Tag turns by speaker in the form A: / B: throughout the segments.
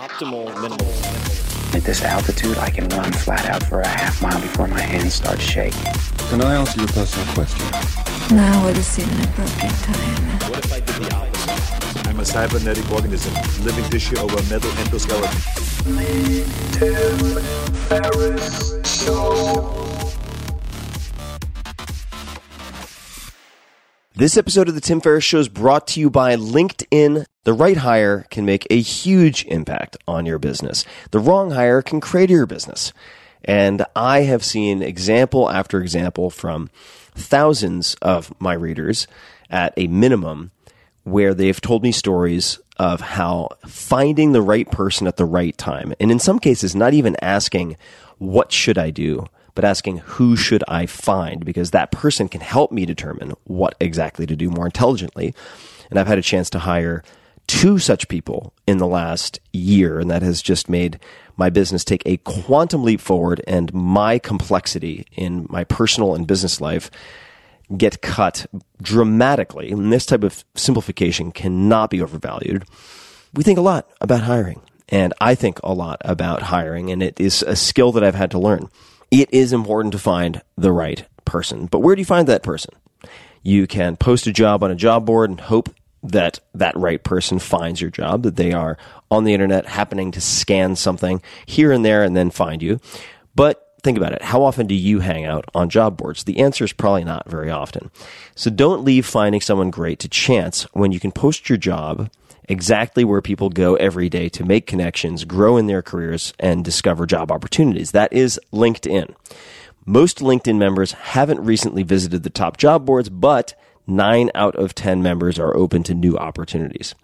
A: Optimal minimal.
B: At this altitude, I can run flat out for a half mile before my hands start shaking.
C: Can I answer your personal question?
D: Now would seem an appropriate time.
A: What if I did the opposite?
E: I'm a cybernetic organism, living tissue over a metal endoskeleton.
F: This episode of the Tim Ferriss Show is brought to you by LinkedIn. The right hire can make a huge impact on your business. The wrong hire can crater your business. And I have seen example after example from thousands of my readers at a minimum where they've told me stories of how finding the right person at the right time, and in some cases, not even asking, what should I do? But asking who should I find because that person can help me determine what exactly to do more intelligently. And I've had a chance to hire two such people in the last year, and that has just made my business take a quantum leap forward and my complexity in my personal and business life get cut dramatically. And this type of simplification cannot be overvalued. We think a lot about hiring, and I think a lot about hiring, and it is a skill that I've had to learn it is important to find the right person. But where do you find that person? You can post a job on a job board and hope that that right person finds your job, that they are on the internet happening to scan something here and there and then find you. But think about it. How often do you hang out on job boards? The answer is probably not very often. So don't leave finding someone great to chance when you can post your job exactly where people go every day to make connections, grow in their careers, and discover job opportunities. That is LinkedIn. Most LinkedIn members haven't recently visited the top job boards, but nine out of 10 members are open to new opportunities.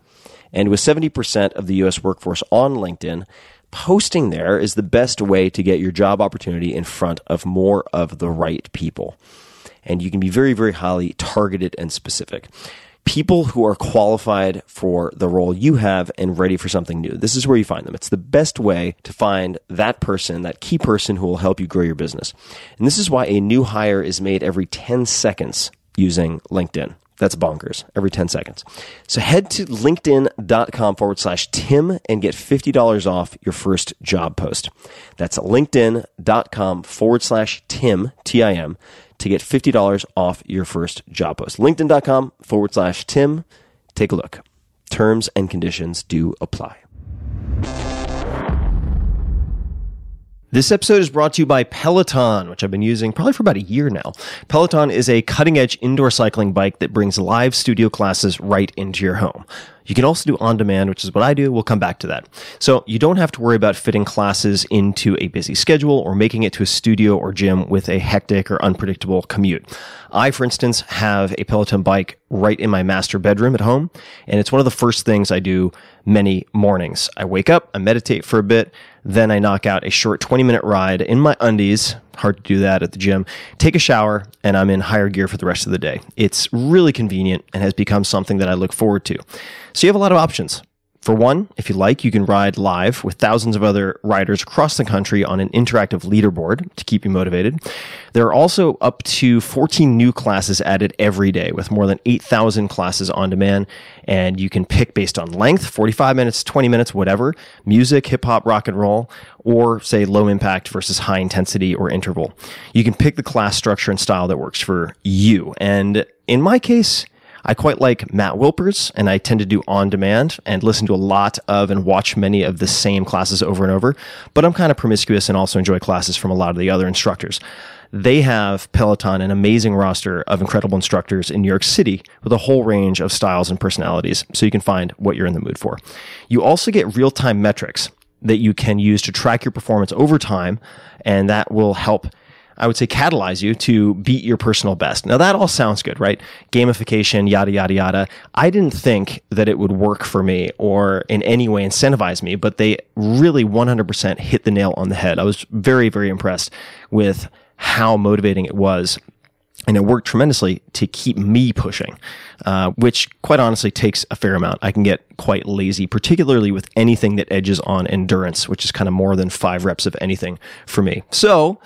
F: And with 70% of the US workforce on LinkedIn, posting there is the best way to get your job opportunity in front of more of the right people. And you can be very, very highly targeted and specific people who are qualified for the role you have and ready for something new. This is where you find them. It's the best way to find that person, that key person who will help you grow your business. And this is why a new hire is made every 10 seconds using LinkedIn. That's bonkers every 10 seconds. So head to linkedin.com forward slash Tim and get $50 off your first job post. That's linkedin.com forward slash Tim, T I M to get $50 off your first job post. LinkedIn.com forward slash Tim. Take a look. Terms and conditions do apply. This episode is brought to you by Peloton, which I've been using probably for about a year now. Peloton is a cutting edge indoor cycling bike that brings live studio classes right into your home. You can also do on demand, which is what I do. We'll come back to that. So you don't have to worry about fitting classes into a busy schedule or making it to a studio or gym with a hectic or unpredictable commute. I, for instance, have a Peloton bike right in my master bedroom at home, and it's one of the first things I do many mornings. I wake up, I meditate for a bit, then I knock out a short 20 minute ride in my undies. Hard to do that at the gym. Take a shower, and I'm in higher gear for the rest of the day. It's really convenient and has become something that I look forward to. So you have a lot of options. For one, if you like, you can ride live with thousands of other riders across the country on an interactive leaderboard to keep you motivated. There are also up to 14 new classes added every day with more than 8,000 classes on demand. And you can pick based on length 45 minutes, 20 minutes, whatever music, hip hop, rock and roll, or say low impact versus high intensity or interval. You can pick the class structure and style that works for you. And in my case, I quite like Matt Wilpers, and I tend to do on demand and listen to a lot of and watch many of the same classes over and over. But I'm kind of promiscuous and also enjoy classes from a lot of the other instructors. They have Peloton, an amazing roster of incredible instructors in New York City with a whole range of styles and personalities, so you can find what you're in the mood for. You also get real time metrics that you can use to track your performance over time, and that will help I would say catalyze you to beat your personal best. Now that all sounds good, right? Gamification, yada, yada, yada. I didn't think that it would work for me or in any way incentivize me, but they really 100% hit the nail on the head. I was very, very impressed with how motivating it was. And it worked tremendously to keep me pushing, uh, which quite honestly takes a fair amount. I can get quite lazy, particularly with anything that edges on endurance, which is kind of more than five reps of anything for me. So,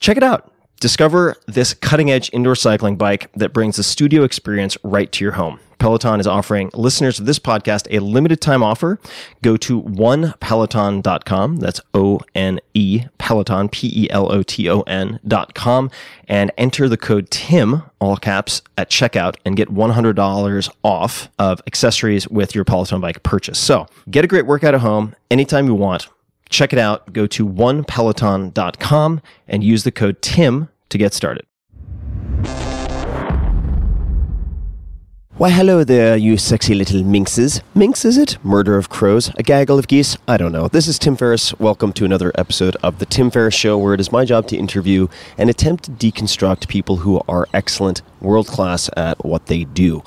F: check it out. Discover this cutting edge indoor cycling bike that brings the studio experience right to your home. Peloton is offering listeners of this podcast a limited time offer. Go to onepeloton.com. That's O N E Peloton, P E L O T O N.com, and enter the code TIM, all caps, at checkout and get $100 off of accessories with your Peloton bike purchase. So get a great workout at home anytime you want. Check it out. Go to onepeloton.com and use the code TIM to get started. Why, hello there, you sexy little minxes. Minx, is it? Murder of crows? A gaggle of geese? I don't know. This is Tim Ferriss. Welcome to another episode of The Tim Ferriss Show, where it is my job to interview and attempt to deconstruct people who are excellent, world class at what they do.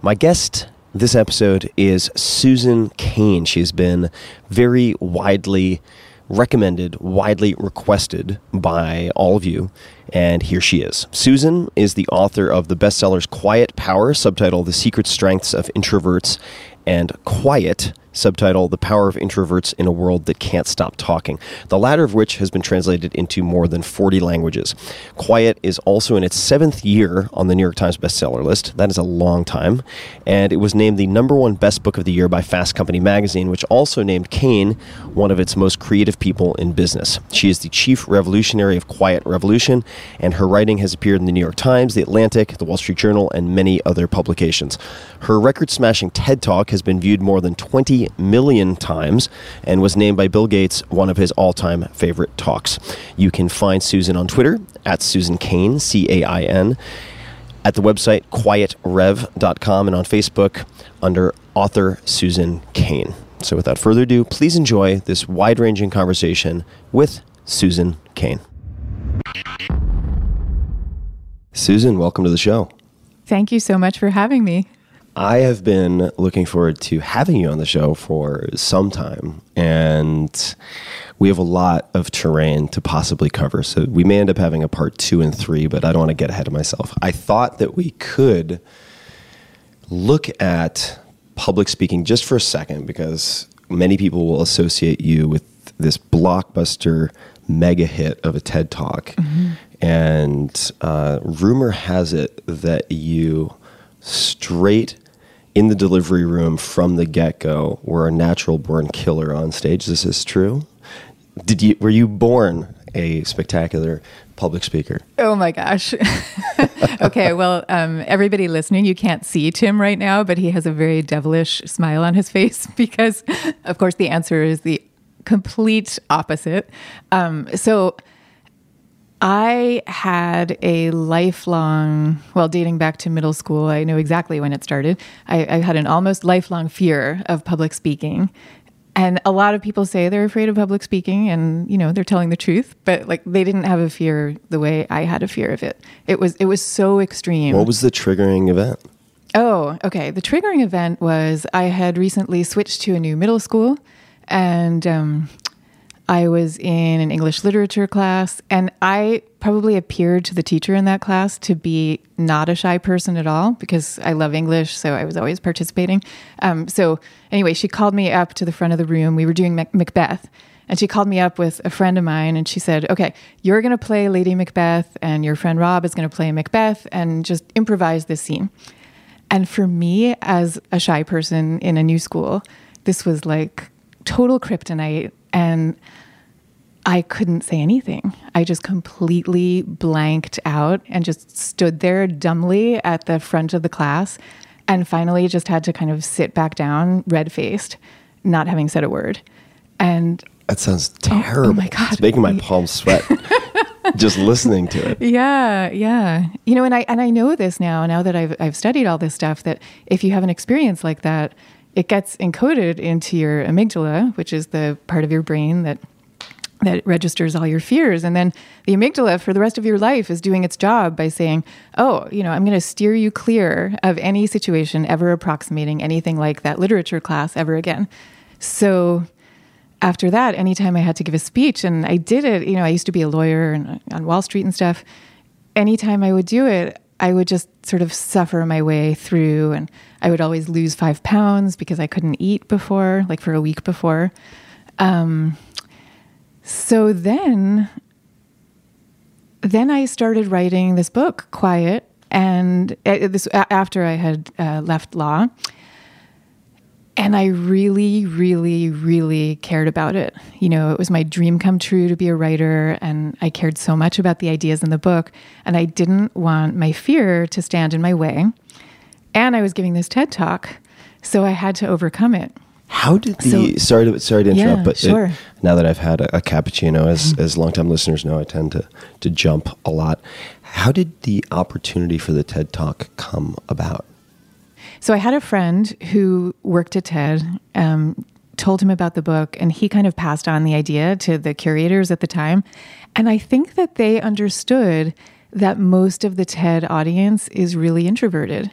F: My guest this episode is Susan Cain. She's been very widely recommended, widely requested by all of you. And here she is. Susan is the author of the bestsellers Quiet Power, subtitle The Secret Strengths of Introverts, and Quiet, subtitle The Power of Introverts in a World That Can't Stop Talking, the latter of which has been translated into more than 40 languages. Quiet is also in its seventh year on the New York Times bestseller list. That is a long time. And it was named the number one best book of the year by Fast Company magazine, which also named Cain one of its most creative people in business. She is the chief revolutionary of Quiet Revolution, and her writing has appeared in the New York Times, The Atlantic, The Wall Street Journal, and many other publications. Her record smashing TED Talk has been viewed more than 20 million times and was named by Bill Gates one of his all time favorite talks. You can find Susan on Twitter at Susan Cain, C A I N, at the website quietrev.com and on Facebook under author Susan Cain. So without further ado, please enjoy this wide ranging conversation with Susan Cain. Susan, welcome to the show.
G: Thank you so much for having me.
F: I have been looking forward to having you on the show for some time, and we have a lot of terrain to possibly cover. So we may end up having a part two and three, but I don't want to get ahead of myself. I thought that we could look at public speaking just for a second because many people will associate you with this blockbuster mega hit of a TED Talk. And uh, rumor has it that you straight in the delivery room from the get go were a natural born killer on stage. This is true. Did you were you born a spectacular public speaker?
G: Oh my gosh. okay, well, um, everybody listening, you can't see Tim right now, but he has a very devilish smile on his face because, of course, the answer is the complete opposite. Um, so, I had a lifelong, well, dating back to middle school, I know exactly when it started. I, I had an almost lifelong fear of public speaking. And a lot of people say they're afraid of public speaking and, you know, they're telling the truth, but like they didn't have a fear the way I had a fear of it. It was it was so extreme.
F: What was the triggering event?
G: Oh, okay. The triggering event was I had recently switched to a new middle school and um, I was in an English literature class, and I probably appeared to the teacher in that class to be not a shy person at all because I love English, so I was always participating. Um, so, anyway, she called me up to the front of the room. We were doing Mac- Macbeth, and she called me up with a friend of mine, and she said, Okay, you're going to play Lady Macbeth, and your friend Rob is going to play Macbeth, and just improvise this scene. And for me, as a shy person in a new school, this was like total kryptonite. And I couldn't say anything. I just completely blanked out and just stood there dumbly at the front of the class. And finally, just had to kind of sit back down, red faced, not having said a word. And
F: That sounds terrible.
G: oh my God.
F: It's making my palms sweat just listening to it.
G: Yeah, yeah. You know, and I and I know this now. Now that I've I've studied all this stuff, that if you have an experience like that, it gets encoded into your amygdala, which is the part of your brain that that registers all your fears, and then the amygdala for the rest of your life is doing its job by saying, "Oh, you know, I'm going to steer you clear of any situation ever approximating anything like that literature class ever again." So after that, anytime I had to give a speech, and I did it, you know, I used to be a lawyer and on Wall Street and stuff. Anytime I would do it, I would just sort of suffer my way through, and I would always lose five pounds because I couldn't eat before, like for a week before. Um, so then then I started writing this book, Quiet, and uh, this after I had uh, left law. And I really, really, really cared about it. You know, it was my dream come true to be a writer, and I cared so much about the ideas in the book. And I didn't want my fear to stand in my way. And I was giving this TED talk, so I had to overcome it.
F: How did the
G: So-
F: sorry to sorry to interrupt,
G: Yeah,
F: but it- now that I've had a, a cappuccino, as as longtime listeners know, I tend to to jump a lot. How did the opportunity for the TED Talk come about?
G: So I had a friend who worked at TED, um, told him about the book, and he kind of passed on the idea to the curators at the time. And I think that they understood that most of the TED audience is really introverted.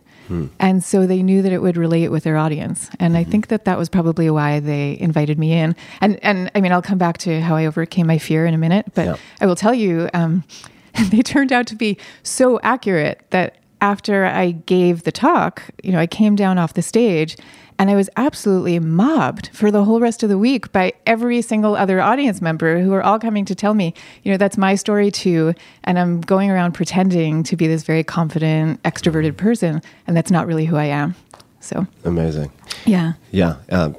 G: And so they knew that it would relate with their audience. And I think that that was probably why they invited me in. And, and I mean, I'll come back to how I overcame my fear in a minute, but
F: Yeah.
G: I will tell you, um, they turned out to be so accurate that after I gave the talk, you know, I came down off the stage and I was absolutely mobbed for the whole rest of the week by every single other audience member who are all coming to tell me, you know, that's my story too. And I'm going around pretending to be this very confident, extroverted person. And that's not really who I am. So,
F: Amazing.
G: yeah.
F: Yeah, uh,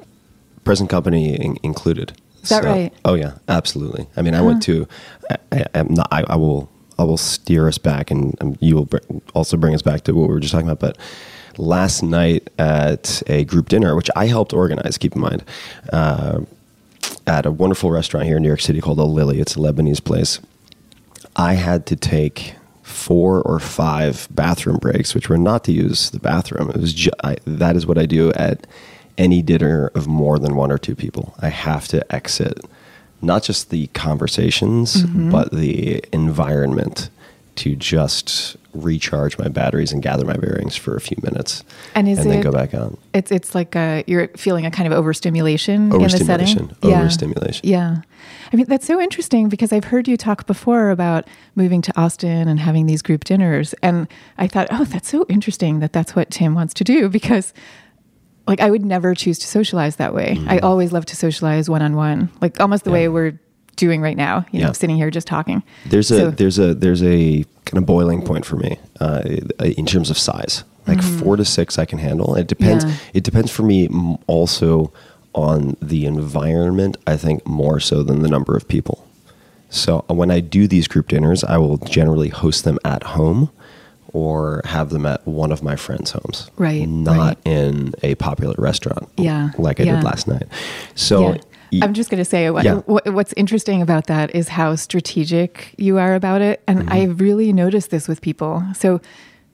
F: present company in- included.
G: Is that right?
F: Oh yeah, absolutely. I mean, I went to. I, I, I'm not, I, I will. I will steer us back, and um, you will br- also bring us back to what we were just talking about. But last night at a group dinner, which I helped organize. Keep in mind, uh, at a wonderful restaurant here in New York City called Ilili. It's a Lebanese place. I had to take four or five bathroom breaks, which were not to use the bathroom. It was ju- I, that is what I do at any dinner of more than one or two people. I have to exit not just the conversations,
G: Mm-hmm.
F: but the environment to just recharge my batteries and gather my bearings for a few minutes,
G: And is
F: then
G: it-
F: go back on.
G: It's it's like a, you're feeling a kind of overstimulation in the setting.
F: Overstimulation. Overstimulation.
G: Yeah. I mean, that's so interesting because I've heard you talk before about moving to Austin and having these group dinners. And I thought, oh, that's so interesting that that's what Tim wants to do because, like, I would never choose to socialize that way. I always love to socialize one on one, like almost the
F: Mm. Yeah.
G: way we're doing right now, you know, sitting here just talking.
F: There's a
G: So-
F: there's a there's a kind of boiling point for me uh, in terms of size. Like four to six, I can handle. It depends.
G: Mm-hmm. Yeah.
F: It depends for me also on the environment. I think more so than the number of people. So uh, when I do these group dinners, I will generally host them at home or have them at one of my friends' homes.
G: Right,
F: Not
G: right.
F: in a popular restaurant.
G: Yeah,
F: Like I
G: yeah.
F: did last night. So.
G: Yeah. I'm just going to say what,
F: Yeah.
G: what, what's interesting about that is how strategic you are about it. And
F: Mm-hmm.
G: I've really noticed this with people. So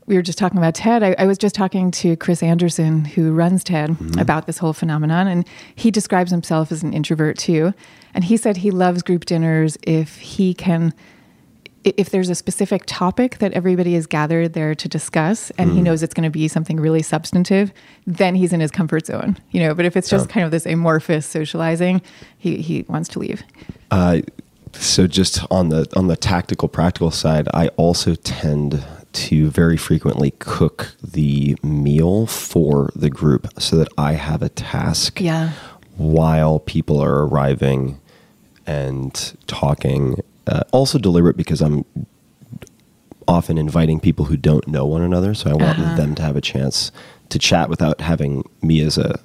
G: we were just talking about TED. I, I was just talking to Chris Anderson, who runs TED,
F: Mm-hmm.
G: about this whole phenomenon. And he describes himself as an introvert too. And he said he loves group dinners if he can. If there's a specific topic that everybody is gathered there to discuss and
F: Mm-hmm.
G: he knows it's going to be something really substantive, then he's in his comfort zone, you know. But if it's just kind of this amorphous socializing, he, he wants to leave.
F: Uh, so just on the on the tactical practical side, I also tend to very frequently cook the meal for the group so that I have a task
G: Yeah.
F: while people are arriving and talking. Uh, also deliberate because I'm often inviting people who don't know one another, so I want
G: Uh-huh.
F: them to have a chance to chat without having me as a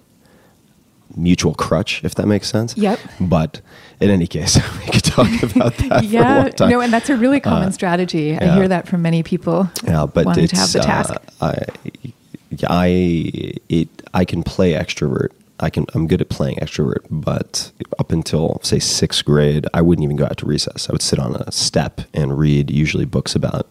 F: mutual crutch, if that makes sense.
G: Yep.
F: But in any case, we could talk about that for a
G: yeah,
F: long time.
G: no, and that's a really common strategy. I hear that from many people.
F: Yeah, but
G: wanting
F: it's
G: to have the task.
F: Uh, I, I it I can play extrovert. I can I'm good at playing extrovert, but up until say sixth grade, I wouldn't even go out to recess. I would sit on a step and read usually books about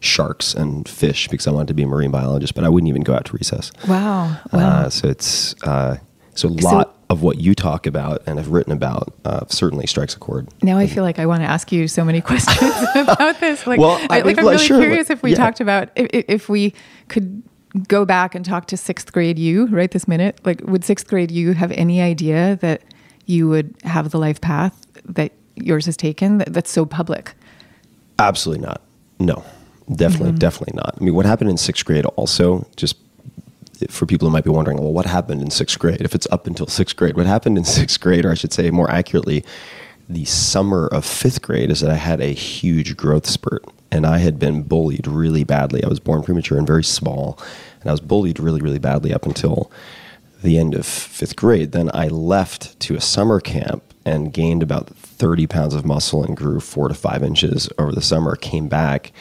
F: sharks and fish because I wanted to be a marine biologist, but I wouldn't even go out to recess.
G: wow, wow.
F: Uh, so it's uh, so a lot of what you talk about and have written about uh, certainly strikes a chord.
G: now I feel like I want to ask you so many questions about this. Like,
F: Well,
G: I, like I'm really
F: sure,
G: curious if we
F: yeah.
G: talked about if, if we could go back and talk to sixth grade you right this minute. Like, would sixth grade you have any idea that you would have the life path that yours has taken that, that's so public?
F: Absolutely not. No, definitely,
G: Mm-hmm.
F: definitely not. I mean, what happened in sixth grade also, just for people who might be wondering, well, what happened in sixth grade? If it's up until sixth grade, what happened in sixth grade, or I should say more accurately, the summer of fifth grade is that I had a huge growth spurt, and I had been bullied really badly. I was born premature and very small, and I was bullied really, really badly up until the end of fifth grade. Then I left to a summer camp and gained about 30 pounds of muscle and grew four to five inches over the summer. Came back,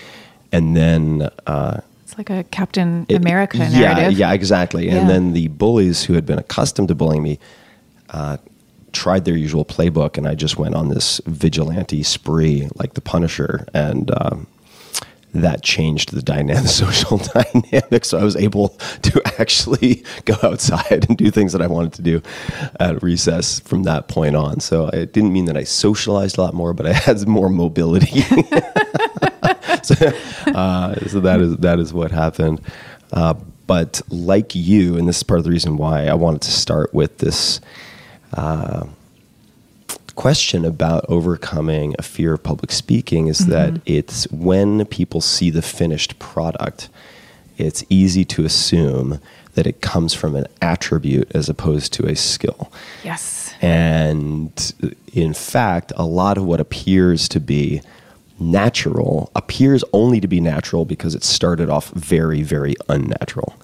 F: and then uh,
G: It's like a Captain
F: it-
G: America
F: yeah,
G: narrative.
F: Yeah, exactly.
G: Yeah.
F: And then the bullies who had been accustomed to bullying me uh, tried their usual playbook, and I just went on this vigilante spree like the Punisher, and um, that changed the dynamic, social dynamic. So I was able to actually go outside and do things that I wanted to do at recess from that point on. So it didn't mean that I socialized a lot more, but I had more mobility. so, uh, so that is that is what happened. Uh, but like you, and this is part of the reason why I wanted to start with this uh, question about overcoming a fear of public speaking is that mm-hmm. it's when people see the finished product, it's easy to assume that it comes from an attribute as opposed to a skill.
G: Yes.
F: And in fact, a lot of what appears to be natural appears only to be natural because it started off very, very unnatural.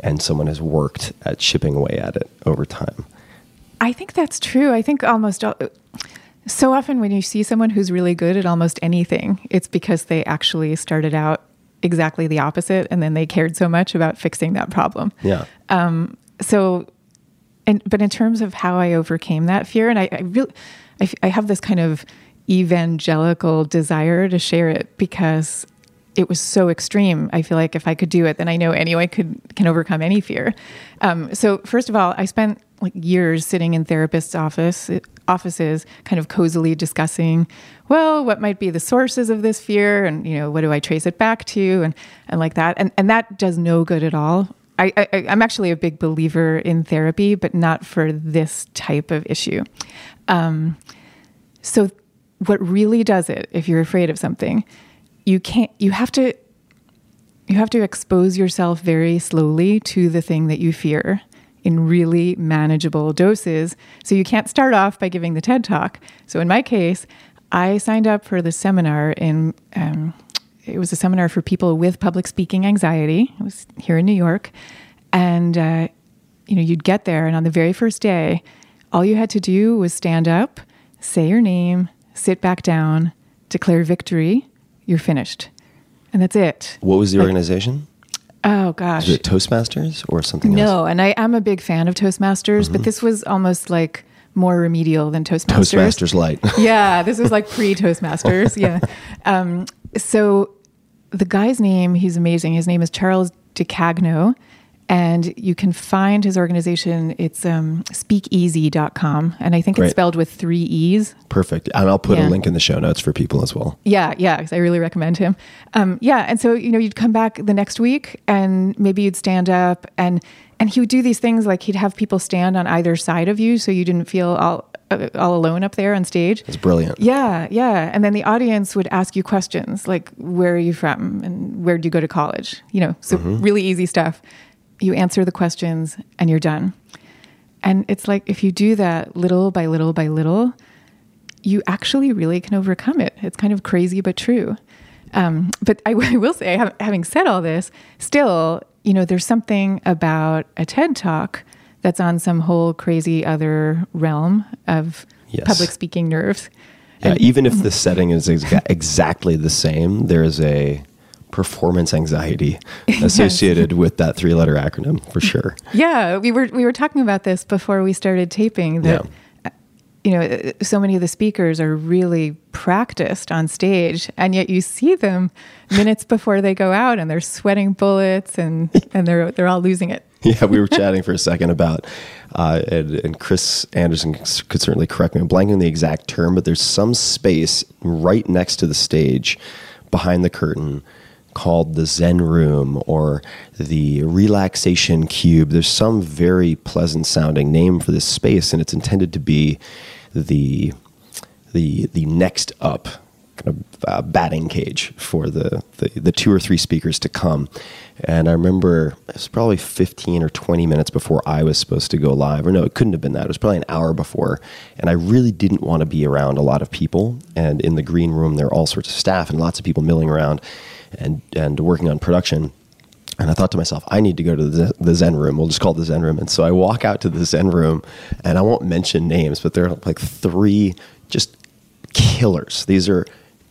F: And someone has worked at chipping away at it over time.
G: I think that's true. I think almost all, so often when you see someone who's really good at almost anything, it's because they actually started out exactly the opposite and then they cared so much about fixing that problem.
F: Yeah.
G: Um, so and but in terms of how i overcame that fear and i, I really I, I have this kind of evangelical desire to share it because it was so extreme i feel like if i could do it then i know anyone could can overcome any fear. Um, so first of all i spent like years sitting in therapists office offices kind of cozily discussing well what might be the sources of this fear and you know what do i trace it back to and and like that. And and that does no good at all. I, I, I'm actually a big believer in therapy, but not for this type of issue. Um, so, what really does it, if you're afraid of something, you can't. You have to. You have to expose yourself very slowly to the thing that you fear in really manageable doses. So you can't start off by giving the TED talk. So in my case, I signed up for the seminar in. Um, it was a seminar for people with public speaking anxiety. It was here in New York, and uh, you know you'd get there, and on the very first day, all you had to do was stand up, say your name, sit back down, declare victory. You're finished, and that's it.
F: What was the
G: Like-
F: organization?
G: Oh gosh,
F: Is it Toastmasters or something else?
G: no, and I am a big fan of Toastmasters,
F: Mm-hmm.
G: but this was almost like more remedial than Toastmasters.
F: Toastmasters Light.
G: yeah, this was like pre Toastmasters. yeah. Um, so the guy's name, he's amazing. His name is Charles DeCagno. And you can find his organization. It's um, speakeasy.com. And I think
F: Great.
G: it's spelled with three E's.
F: Perfect. And I'll put
G: Yeah.
F: a link in the show notes for people as well.
G: Yeah, yeah, because I really recommend him. Um, yeah, and so you know, you'd come back the next week, and maybe you'd stand up, and and he would do these things like he'd have people stand on either side of you, so you didn't feel all uh, all alone up there on stage.
F: It's brilliant.
G: Yeah, yeah, and then the audience would ask you questions like, "Where are you from?" and "Where did you go to college?" You know, so really easy stuff. You answer the questions, and you're done. And it's like if you do that little by little by little, you actually really can overcome it. It's kind of crazy, but true. Um, but I, I will say, hav- having said all this, still, you know, there's something about a TED talk that's on some whole crazy other realm of
F: Yes.
G: public speaking nerves.
F: Yeah,
G: And-
F: even if the setting is exa- exactly the same, there is a performance anxiety associated with that three letter acronym for sure.
G: Yeah, we were we were talking about this before we started taping. That
F: Yeah.
G: you know, uh, so many of the speakers are really practiced on stage, and yet you see them minutes before they go out, and they're sweating bullets, and and they're they're all losing it.
F: Yeah, we were chatting for a second about, uh, and, and Chris Anderson could certainly correct me. I'm blanking on the exact term, but there's some space right next to the stage, behind the curtain, called the Zen Room or the Relaxation Cube. There's some very pleasant sounding name for this space, and it's intended to be the the the next up kind of uh, batting cage for the, the the two or three speakers to come. And I remember it was probably 15 or 20 minutes before I was supposed to go live, or no, it couldn't have been that. It was probably an hour before. And I really didn't want to be around a lot of people. And in the green room, there are all sorts of staff and lots of people milling around and and working on production. And I thought to myself, I need to go to the, Zen room. We'll just call it the Zen room. And so I walk out to the Zen room, and I won't mention names, but there are like three just killers. These are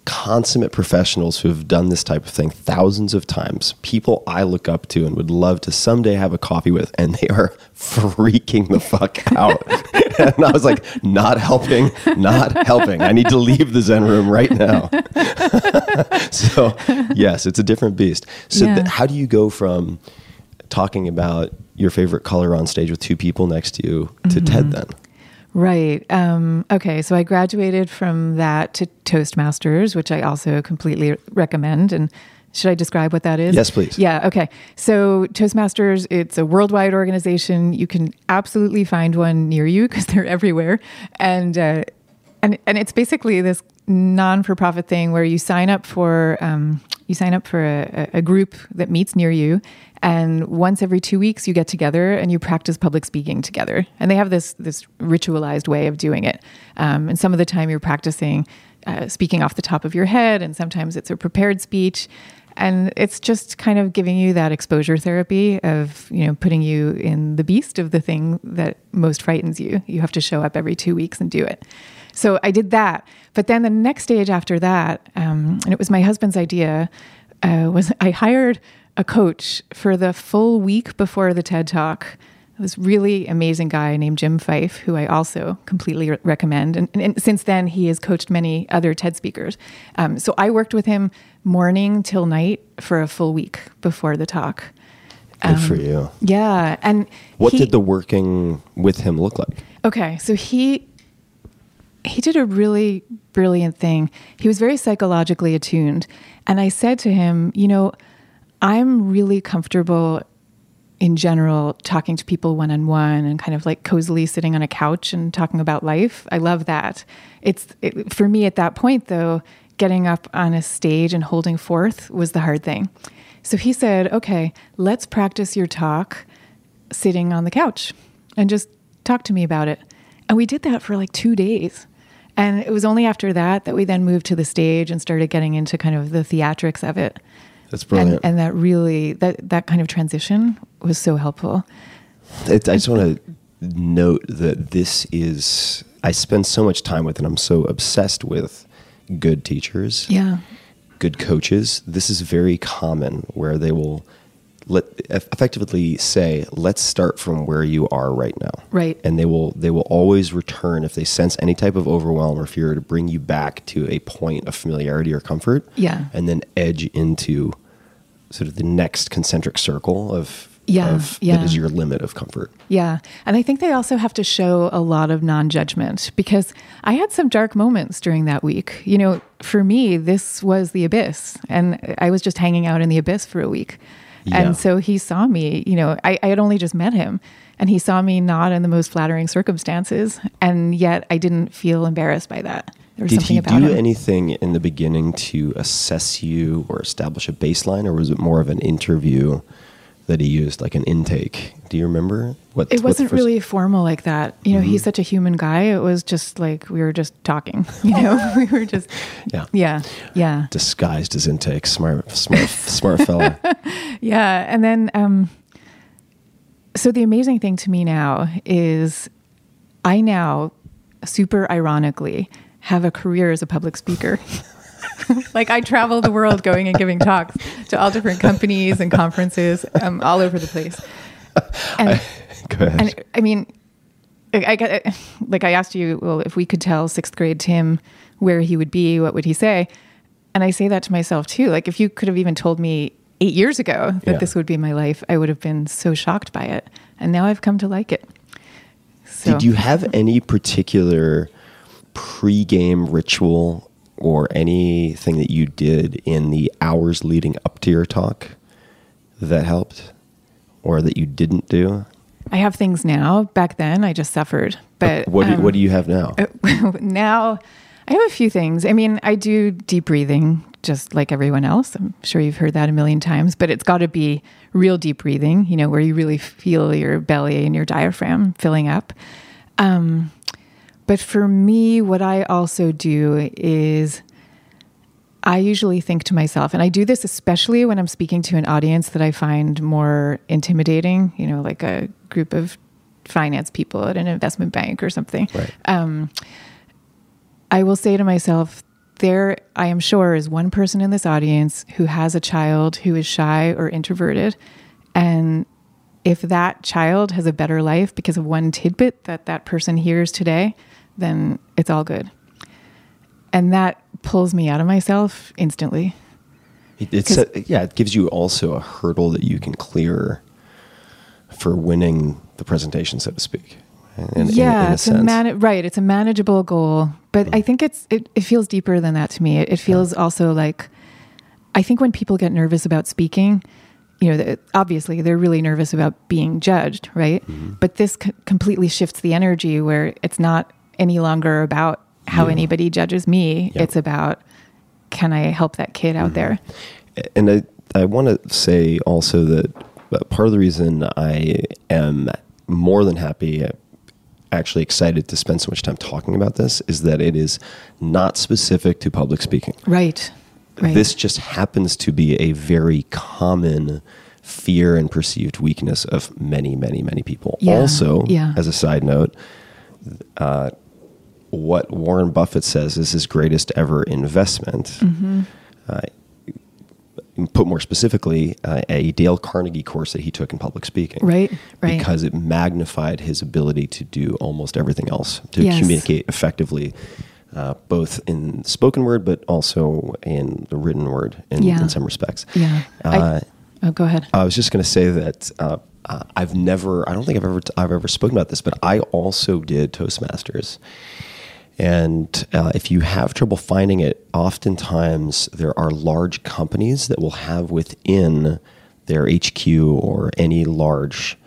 F: consummate professionals who have done this type of thing thousands of times. People I look up to and would love to someday have a coffee with, and they are freaking the fuck out. and I was like, not helping, not helping. I need to leave the Zen room right now. so, yes, it's a different beast. So,
G: Yeah.
F: th- how do you go from talking about your favorite color on stage with two people next to you to
G: Mm-hmm.
F: TED then?
G: Right. Um, okay. So I graduated from that to Toastmasters, which I also completely recommend. And should I describe what that is?
F: Yes, please.
G: Yeah. Okay. So Toastmasters, it's a worldwide organization. You can absolutely find one near you because they're everywhere, and uh, and and it's basically this non-for-profit thing where you sign up for um, you sign up for a, a group that meets near you and once every two weeks you get together and you practice public speaking together. And they have this this ritualized way of doing it. Um, and some of the time you're practicing uh, speaking off the top of your head and sometimes it's a prepared speech. And it's just kind of giving you that exposure therapy of you know putting you in the beast of the thing that most frightens you. You have to show up every two weeks and do it. So I did that. But then the next stage after that, um, and it was my husband's idea, uh, was I hired a coach for the full week before the TED Talk. This really amazing guy named Jim Fife, who I also completely re- recommend. And, and since then, he has coached many other TED speakers. Um, so I worked with him morning till night for a full week before the talk.
F: Good for you.
G: Yeah. And
F: What
G: he-
F: did the working with him look like?
G: Okay, so he he did a really brilliant thing. He was very psychologically attuned, and I said to him, you know, I'm really comfortable in general talking to people one on one and kind of like cozily sitting on a couch and talking about life. I love that. It's it, for me at that point though, getting up on a stage and holding forth was the hard thing. So he said, "Okay, let's practice your talk sitting on the couch and just talk to me about it." And we did that for like 2 days. And it was only after that that we then moved to the stage and started getting into kind of the theatrics of it
F: That's brilliant.
G: and, and that really that that kind of transition was so helpful
F: It, I just want to note that this is, I spend so much time with, and I'm so obsessed with good teachers,
G: yeah
F: good coaches. This is very common where they will let effectively say, let's start from where you are right now.
G: Right.
F: And they will they will always return if they sense any type of overwhelm or fear to bring you back to a point of familiarity or comfort.
G: Yeah.
F: And then edge into sort of the next concentric circle of
G: Yeah,
F: of
G: yeah.
F: that is your limit of comfort.
G: yeah and i think they also have to show a lot of non-judgment because i had some dark moments during that week you know for me this was the abyss and i was just hanging out in the abyss for a week
F: Yeah.
G: and so he saw me you know I, I had only just met him and he saw me not in the most flattering circumstances and yet i didn't feel embarrassed by that there was
F: Did
G: something
F: he
G: about
F: do
G: him
F: anything in the beginning to assess you or establish a baseline, or was it more of an interview that he used, like an intake? Do you remember what?
G: It
F: what
G: wasn't
F: Mm-hmm.
G: really formal like that. You know, he's such a human guy. It was just like we were just talking. You know, we were just
F: Yeah.
G: yeah, yeah,
F: disguised as intake. Smart, smart, smart fella.
G: yeah. And then, um, so the amazing thing to me now is, I now, super ironically, have a career as a public speaker. like I travel the world going and giving talks to all different companies and conferences um, all over the place. And
F: Go ahead.
G: And I mean, I, I like I asked you, well, if we could tell sixth grade Tim where he would be, what would he say? And I say that to myself too. Like if you could have even told me eight years ago that
F: Yeah.
G: this would be my life, I would have been so shocked by it. And now I've come to like it. So,
F: Did you have any particular pre-game ritual or anything that you did in the hours leading up to your talk that helped, or that you didn't do?
G: I have things now. Back then, I just suffered. But
F: what do,
G: um,
F: what do you have now?
G: now I have a few things. I mean, I do deep breathing just like everyone else. I'm sure you've heard that a million times, but it's got to be real deep breathing, you know, where you really feel your belly and your diaphragm filling up. Um, but for me, what I also do is I usually think to myself, and I do this especially when I'm speaking to an audience that I find more intimidating, you know, like a group of finance people at an investment bank or something.
F: Right.
G: Um, I will say to myself, there, I am sure, is one person in this audience who has a child who is shy or introverted. And if that child has a better life because of one tidbit that that person hears today, then it's all good. And that pulls me out of myself instantly.
F: It's a, yeah, it gives you also a hurdle that you can clear for winning the presentation, so to speak. In, in-
G: yeah,
F: in, a
G: it's a
F: sense.
G: man- right. It's a manageable goal, but I think it's it, it feels deeper than that to me. It, it feels also like I think when people get nervous about speaking, you know, that- obviously they're really nervous about being judged, right?
F: Mm-hmm.
G: But this c- completely shifts the energy where it's not any longer about how anybody judges me.
F: Yeah.
G: It's about can I help that kid
F: Mm-hmm.
G: out there?
F: and I, I want to say also that uh, part of the reason I am more than happy, uh, actually excited to spend so much time talking about this, is that it is not specific to public speaking.
G: Right. Right.
F: This just happens to be a very common fear and perceived weakness of many, many, many people.
G: Yeah,
F: Also,
G: yeah.
F: as a side note, uh, what Warren Buffett says is his greatest ever investment.
G: Mm-hmm.
F: Uh, put more specifically, uh, a Dale Carnegie course that he took in public speaking.
G: Right, right.
F: Because it magnified his ability to do almost everything else, to
G: Yes.
F: communicate effectively, uh, both in spoken word, but also in the written word in,
G: Yeah.
F: in some respects.
G: yeah.
F: Uh,
G: I, oh, go ahead.
F: I was just going to say that uh, uh, I've never, I don't think I've ever, I've ever spoken about this, but I also did Toastmasters. And uh, if you have trouble finding it, oftentimes there are large companies that will have within their HQ or any large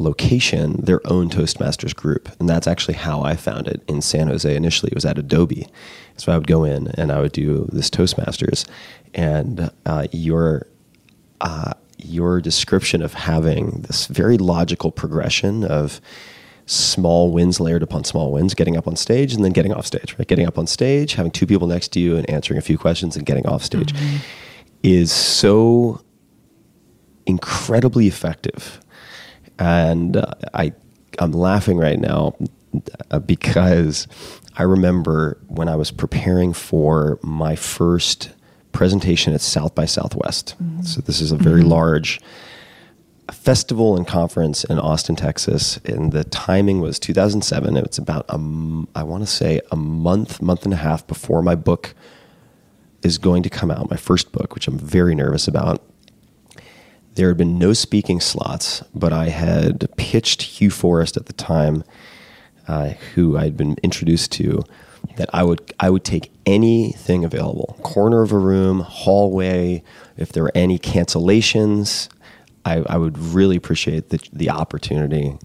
F: location their own Toastmasters group. And that's actually how I found it in San Jose initially. It was at Adobe. So I would go in and I would do this Toastmasters. And uh, your uh, your description of having this very logical progression of small wins layered upon small wins, getting up on stage and then getting off stage, right? Getting up on stage, having two people next to you and answering a few questions and getting off stage is so incredibly effective. And uh, I, I'm laughing right now uh, because I remember when I was preparing for my first presentation at South by Southwest. So this is a very large festival and conference in Austin, Texas, and the timing was 2007. It's about a, m- I want to say a month, month and a half before my book is going to come out, my first book, which I'm very nervous about. There had been no speaking slots, but I had pitched Hugh Forrest at the time, uh, who I'd been introduced to, that I would I would take anything available, corner of a room, hallway. If there were any cancellations, I, I would really appreciate the the opportunity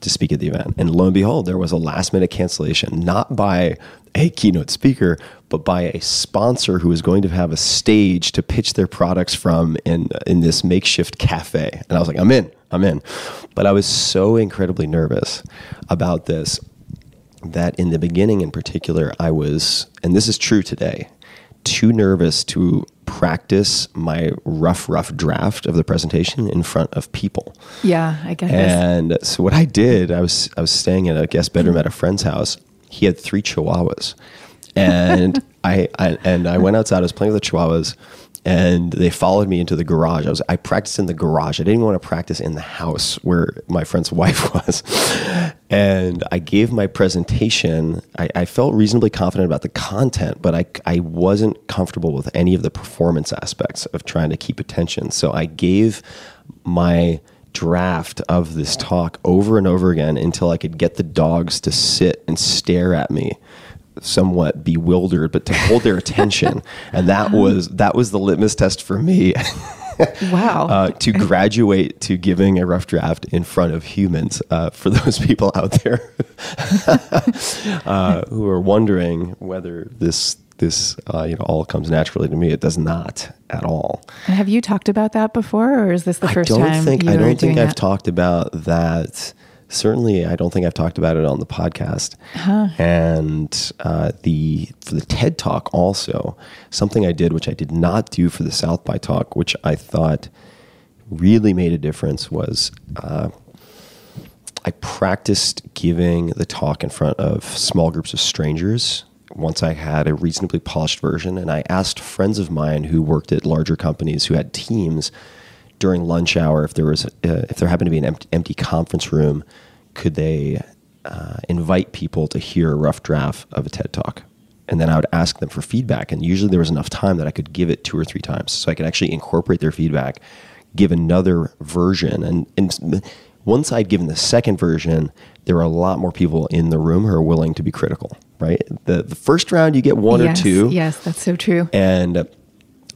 F: to speak at the event. And lo and behold, there was a last minute cancellation, not by a keynote speaker, but by a sponsor who was going to have a stage to pitch their products from in in this makeshift cafe. And I was like, I'm in, I'm in. But I was so incredibly nervous about this that in the beginning in particular, I was, and this is true today, too nervous to practice my rough, rough draft of the presentation in front of people.
G: Yeah, I this.
F: And so what I did, I was I was staying in a guest bedroom at a friend's house. He had three chihuahuas, and I, I and I went outside. I was playing with the chihuahuas, and they followed me into the garage. I was I practiced in the garage. I didn't want to practice in the house where my friend's wife was. And I gave my presentation. I, I felt reasonably confident about the content, but I, I wasn't comfortable with any of the performance aspects of trying to keep attention. So I gave my draft of this talk over and over again until I could get the dogs to sit and stare at me somewhat bewildered but to hold their attention and that was that was the litmus test for me
G: Wow.
F: uh, to graduate to giving a rough draft in front of humans. Uh, for those people out there uh, who are wondering whether this this uh, you know all comes naturally to me, it does not at all.
G: Have you talked about that before, or is this the first time?
F: I don't think I don't think I've
G: that?
F: talked about that. Certainly, I don't think I've talked about it on the podcast. And uh, the for the TED Talk also something I did, which I did not do for the South by Talk, which I thought really made a difference, was uh, I practiced giving the talk in front of small groups of strangers once I had a reasonably polished version. And I asked friends of mine who worked at larger companies who had teams during lunch hour if there was uh, if there happened to be an empty, empty conference room, could they uh, invite people to hear a rough draft of a TED talk? And then I would ask them for feedback. And usually there was enough time that I could give it two or three times, so I could actually incorporate their feedback, give another version, and and once I'd given the second version, there were a lot more people in the room who are willing to be critical. Right, the the first round you get one
G: yes,
F: or two,
G: Yes, that's so true.
F: and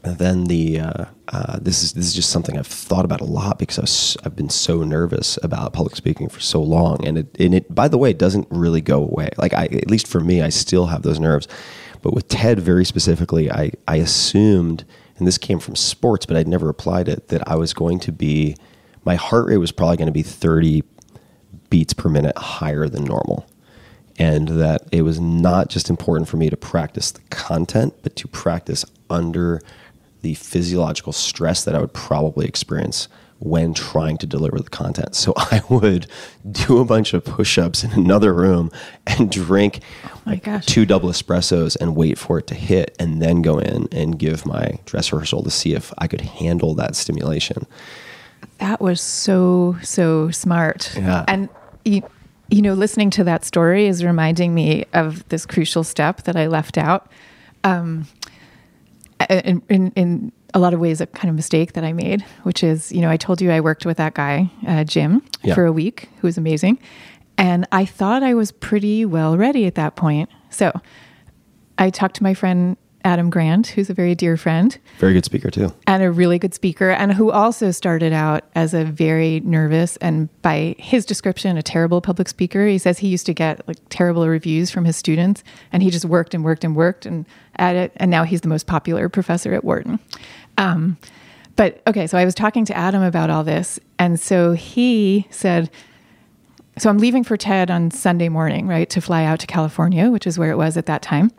F: then the uh, uh, this is this is just something I've thought about a lot because I was, I've been so nervous about public speaking for so long, and it and it by the way doesn't really go away. Like I at least for me, I still have those nerves, but with TED very specifically, I I assumed, and this came from sports, but I'd never applied it that I was going to be my heart rate was probably going to be thirty beats per minute higher than normal. And that it was not just important for me to practice the content, but to practice under the physiological stress that I would probably experience when trying to deliver the content. So I would do a bunch of push ups in another room and drink like
G: gosh.
F: two double espressos and wait for it to hit and then go in and give my dress rehearsal to see if I could handle that stimulation.
G: That was so so smart.
F: Yeah.
G: And you, you know, listening to that story is reminding me of this crucial step that I left out. Um, in, in, in a lot of ways, a kind of mistake that I made, which is, you know, I told you I worked with that guy, uh, Jim,
F: Yeah.
G: for a week, who was amazing. And I thought I was pretty well ready at that point. So I talked to my friend Adam Grant, who's a very dear friend
F: Very good speaker, too.
G: and a really good speaker, and who also started out as a very nervous and, by his description, a terrible public speaker. He says he used to get like terrible reviews from his students, and he just worked and worked and worked and at it, and now he's the most popular professor at Wharton. Um, but okay, so I was talking to Adam about all this, and so he said, "So I'm leaving for TED on Sunday morning, right, to fly out to California, which is where it was at that time."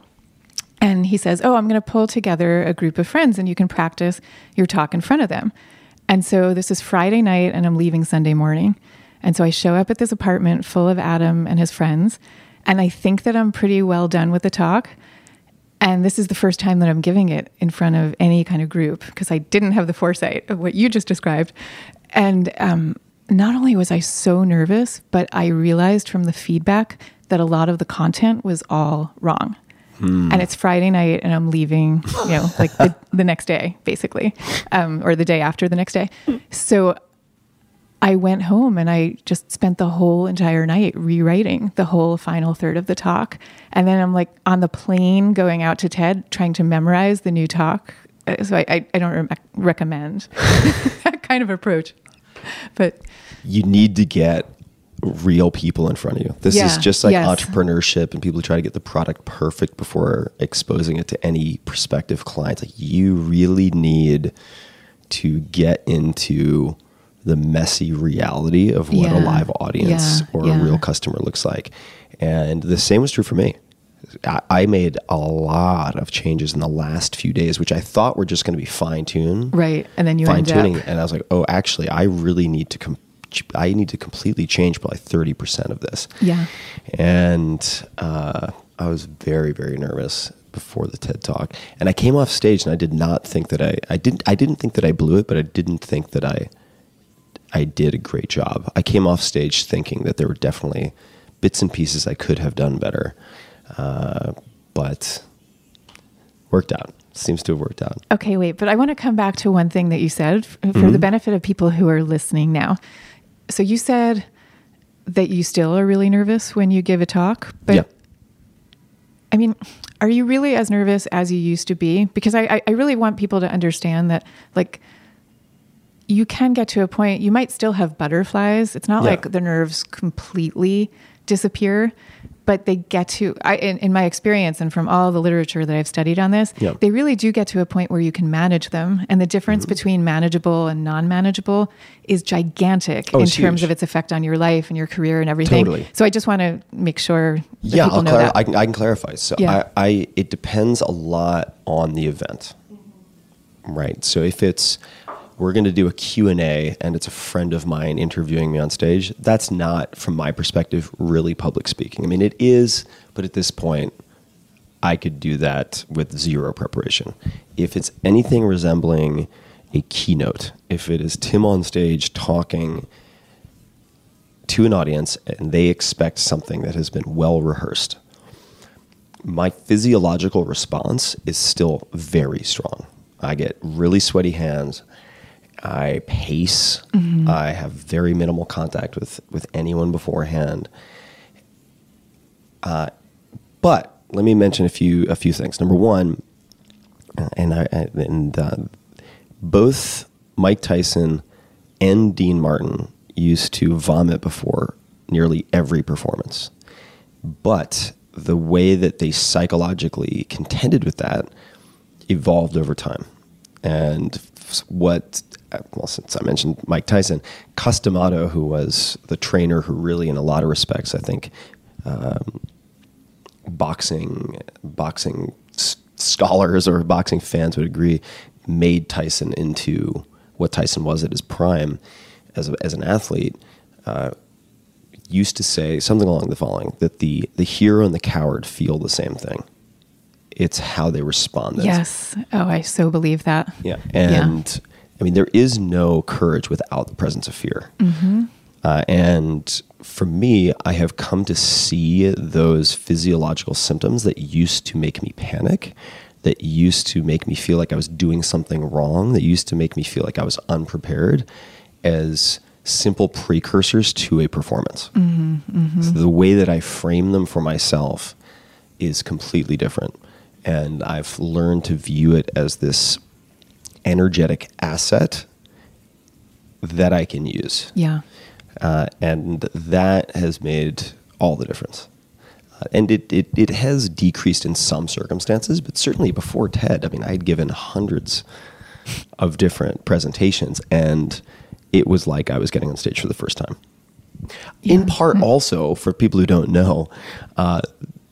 G: And he says, Oh, I'm going to pull together a group of friends and you can practice your talk in front of them. And so this is Friday night and I'm leaving Sunday morning. And so I show up at this apartment full of Adam and his friends. And I think that I'm pretty well done with the talk. And this is the first time that I'm giving it in front of any kind of group because I didn't have the foresight of what you just described. And um, not only was I so nervous, but I realized from the feedback that a lot of the content was all wrong. And it's Friday night, and I'm leaving, you know, like the, the next day, basically, um, or the day after the next day. So I went home and I just spent the whole entire night rewriting the whole final third of the talk. And then I'm like on the plane going out to TED trying to memorize the new talk. Uh, So I, I, I don't re- recommend that kind of approach. But
F: you need to get real people in front of you. This
G: Yeah,
F: is just like
G: yes.
F: entrepreneurship and people who try to get the product perfect before exposing it to any prospective clients. Like you really need to get into the messy reality of what a live audience
G: yeah,
F: or
G: yeah.
F: a real customer looks like. And the same was true for me. I- I made a lot of changes in the last few days, which I thought were just going to be fine tuned
G: right. And then you
F: fine tuning. and I was like, oh, actually, I really need to com- I need to completely change probably thirty percent of this.
G: Yeah.
F: and uh, I was very very nervous before the TED talk, and I came off stage, and I did not think that I I didn't I didn't think that I blew it, but I didn't think that I I did a great job. I came off stage thinking that there were definitely bits and pieces I could have done better, uh, but worked out. Seems to have worked out.
G: Okay, wait, but I want to come back to one thing that you said for
F: Mm-hmm.
G: the benefit of people who are listening now. So you said that you still are really nervous when you give a talk, but
F: yeah.
G: I mean, are you really as nervous as you used to be? Because I, I, really want people to understand that, like, you can get to a point you might still have butterflies it's not
F: Yeah.
G: like the nerves completely disappear but they get to I, in, in my experience and from all the literature that i've studied on this.
F: Mm-hmm.
G: they really do get to a point where you can manage them and the difference between manageable and non-manageable is gigantic
F: Oh,
G: in terms
F: huge.
G: of its effect on your life and your career and everything
F: Totally.
G: so i just want to make sure that
F: yeah,
G: people
F: I'll
G: know
F: clar-
G: that
F: I, can, I can clarify. So
G: Yeah.
F: I, I, it depends a lot on the event, right? So if it's we're going to do a Q&A and it's a friend of mine interviewing me on stage, that's not, from my perspective, really public speaking. I mean, it is, but at this point, I could do that with zero preparation. If it's anything resembling a keynote, if it is Tim on stage talking to an audience and they expect something that has been well rehearsed, my physiological response is still very strong. I get really sweaty hands. I pace. I have very minimal contact with, with anyone beforehand. Uh, but let me mention a few a few things. Number one, uh, and I and uh, both Mike Tyson and Dean Martin used to vomit before nearly every performance. But the way that they psychologically contended with that evolved over time. And what, uh, well, since I mentioned Mike Tyson, Cus D'Amato, who was the trainer who really, in a lot of respects, I think, um, boxing boxing scholars or boxing fans would agree made Tyson into what Tyson was at his prime as a, as an athlete. Uh, used to say something along the following: that the the hero and the coward feel the same thing. It's how they respond. that's-
G: yes oh i so believe that
F: yeah. And I mean, there is no courage without the presence of fear. Mm-hmm. Uh, and for me, I have come to see those physiological symptoms that used to make me panic, that used to make me feel like I was doing something wrong, that used to make me feel like I was unprepared as simple precursors to a performance. Mm-hmm. Mm-hmm. So the way that I frame them for myself is completely different. And I've learned to view it as this energetic asset that I can use.
G: yeah
F: Uh, and that has made all the difference. Uh, and it, it, it has decreased in some circumstances, but certainly before TED, I mean, I had given hundreds of different presentations, and it was like I was getting on stage for the first time. In part, also, for people who don't know, uh,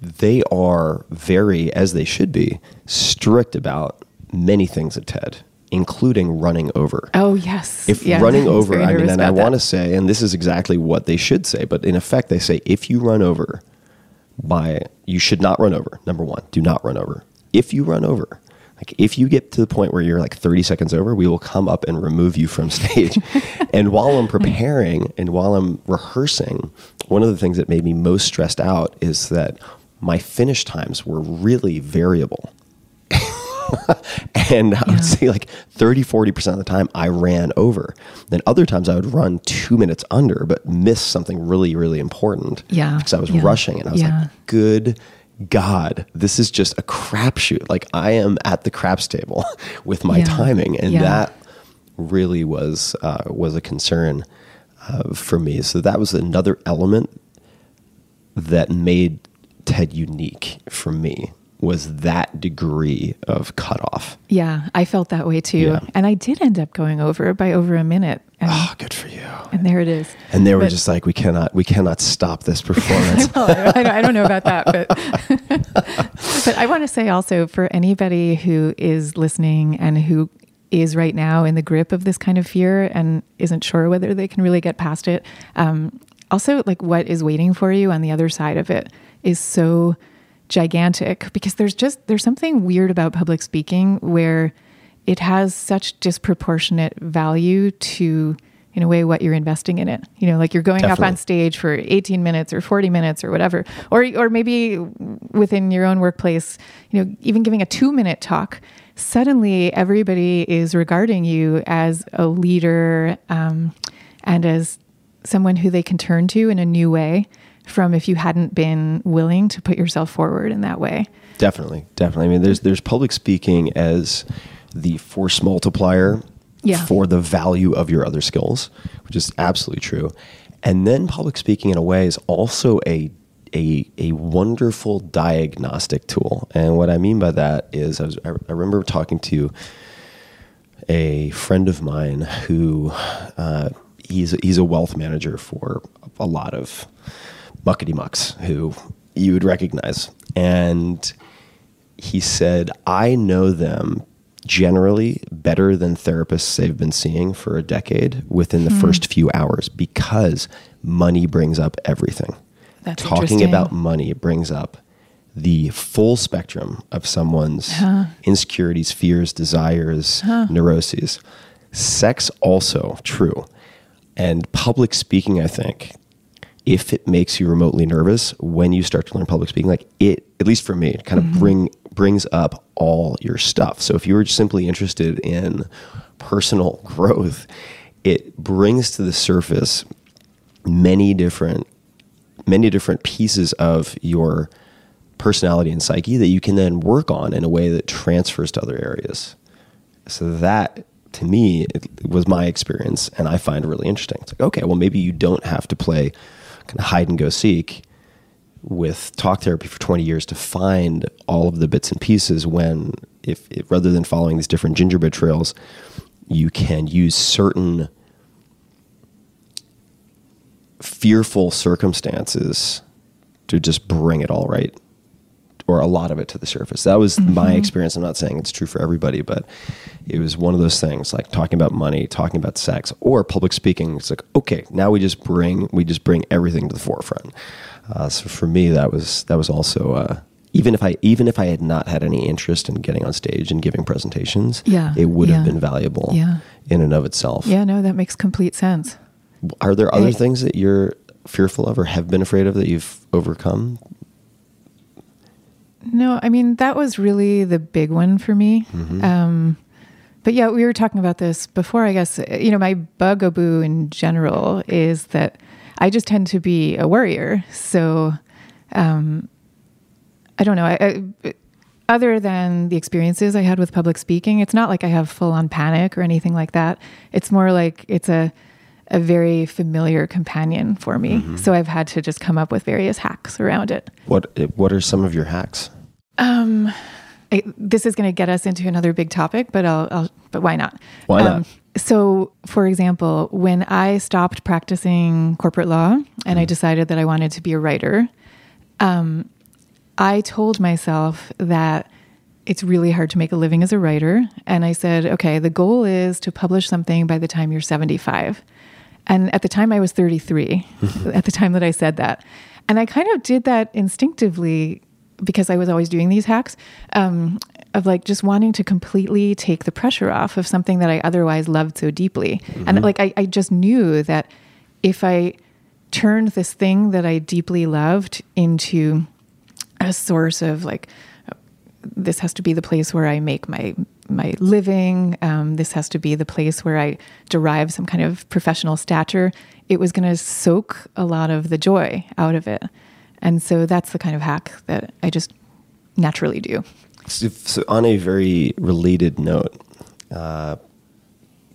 F: they are very, as they should be, strict about many things at TED, including running over
G: oh yes
F: if
G: Yeah.
F: running over, I mean, and I want to say, and this is exactly what they should say, but in effect, they say if you run over by, you should not run over. Number one, do not run over. If you run over, like if you get to the point where you're like 30 seconds over, we will come up and remove you from stage. and while I'm preparing and while I'm rehearsing, one of the things that made me most stressed out is that my finish times were really variable and I would say like 30, 40% of the time I ran over. Then other times I would run two minutes under, but miss something really, really important.
G: Yeah,
F: Because I was
G: yeah,
F: rushing and I was
G: yeah.
F: like, good God, this is just a crapshoot. Like I am at the craps table with my
G: Yeah,
F: timing. And
G: yeah.
F: that really was, uh, was a concern uh, for me. So that was another element that made TED unique for me was that degree of cutoff.
G: Yeah, I felt that way too.
F: Yeah.
G: And I did end up going over by over a minute. And,
F: Oh, good for you.
G: and there it is.
F: And they were
G: But-
F: just like, we cannot, we cannot stop this performance.
G: well, I, I don't- I don't know about that, but but I want to say also for anybody who is listening and who is right now in the grip of this kind of fear and isn't sure whether they can really get past it. Um, also, like what is waiting for you on the other side of it is so gigantic because there's just there's something weird about public speaking where it has such disproportionate value to in a way what you're investing in it. You know like you're going up on stage for 18 minutes or 40 minutes or whatever or or maybe within your own workplace you know even giving a 2 minute talk suddenly everybody is regarding you as a leader um, and as someone who they can turn to in a new way from if you hadn't been willing to put yourself forward in that way
F: definitely, definitely. I mean, there's there's public speaking as the force multiplier
G: Yeah.
F: for the value of your other skills, which is absolutely true. And then public speaking in a way is also a a, a wonderful diagnostic tool. And what I mean by that is I, was, I I remember talking to a friend of mine who uh, he's he's a wealth manager for a lot of muckety mucks who you would recognize, and he said, "I know them." Generally, better than therapists they've been seeing for a decade within the hmm. first few hours because money brings up everything.
G: That's
F: Talking about money brings up the full spectrum of someone's insecurities, fears, desires, neuroses. Sex also true. And public speaking, I think, if it makes you remotely nervous when you start to learn public speaking, like it, at least for me, it kind of mm-hmm. bring brings up all your stuff. So if you were simply interested in personal growth, it brings to the surface many different many different pieces of your personality and psyche that you can then work on in a way that transfers to other areas. So that to me it was my experience and I find really interesting. It's like, okay, well maybe you don't have to play kind of hide and go seek with talk therapy for 20 years to find all of the bits and pieces when if, if rather than following these different gingerbread trails, you can use certain fearful circumstances to just bring it all right or a lot of it to the surface. That was my experience. I'm not saying it's true for everybody, but it was one of those things like talking about money, talking about sex, or public speaking. It's like, okay, now we just bring we just bring everything to the forefront. Uh, so for me, that was that was also uh, even if I even if I had not had any interest in getting on stage and giving presentations,
G: Yeah,
F: it would have been valuable
G: Yeah.
F: in and of itself.
G: Yeah, no, that makes complete sense.
F: Are there other things that you're fearful of or have been afraid of that you've overcome?
G: No, I mean that was really the big one for me. Um, but yeah, we were talking about this before. I guess you know my bugaboo in general is that I just tend to be a worrier. So um, I don't know. I, I, other than the experiences I had with public speaking, it's not like I have full on panic or anything like that. It's more like it's a a very familiar companion for me. So I've had to just come up with various hacks around it.
F: What What are some of your hacks?
G: I, this is going to get us into another big topic, but I'll, I'll but why not? Um,
F: Why not?
G: so, for example, when I stopped practicing corporate law and I decided that I wanted to be a writer, um, I told myself that it's really hard to make a living as a writer. And I said, okay, the goal is to publish something by the time you're 75. And at the time, I was 33, at the time that I said that. And I kind of did that instinctively because I was always doing these hacks um, of like just wanting to completely take the pressure off of something that I otherwise loved so deeply. And like, I, I just knew that if I turned this thing that I deeply loved into a source of like this has to be the place where I make my my living. Um, this has to be the place where I derive some kind of professional stature. It was going to soak a lot of the joy out of it, and so that's the kind of hack that I just naturally do.
F: So, so on a very related note, uh,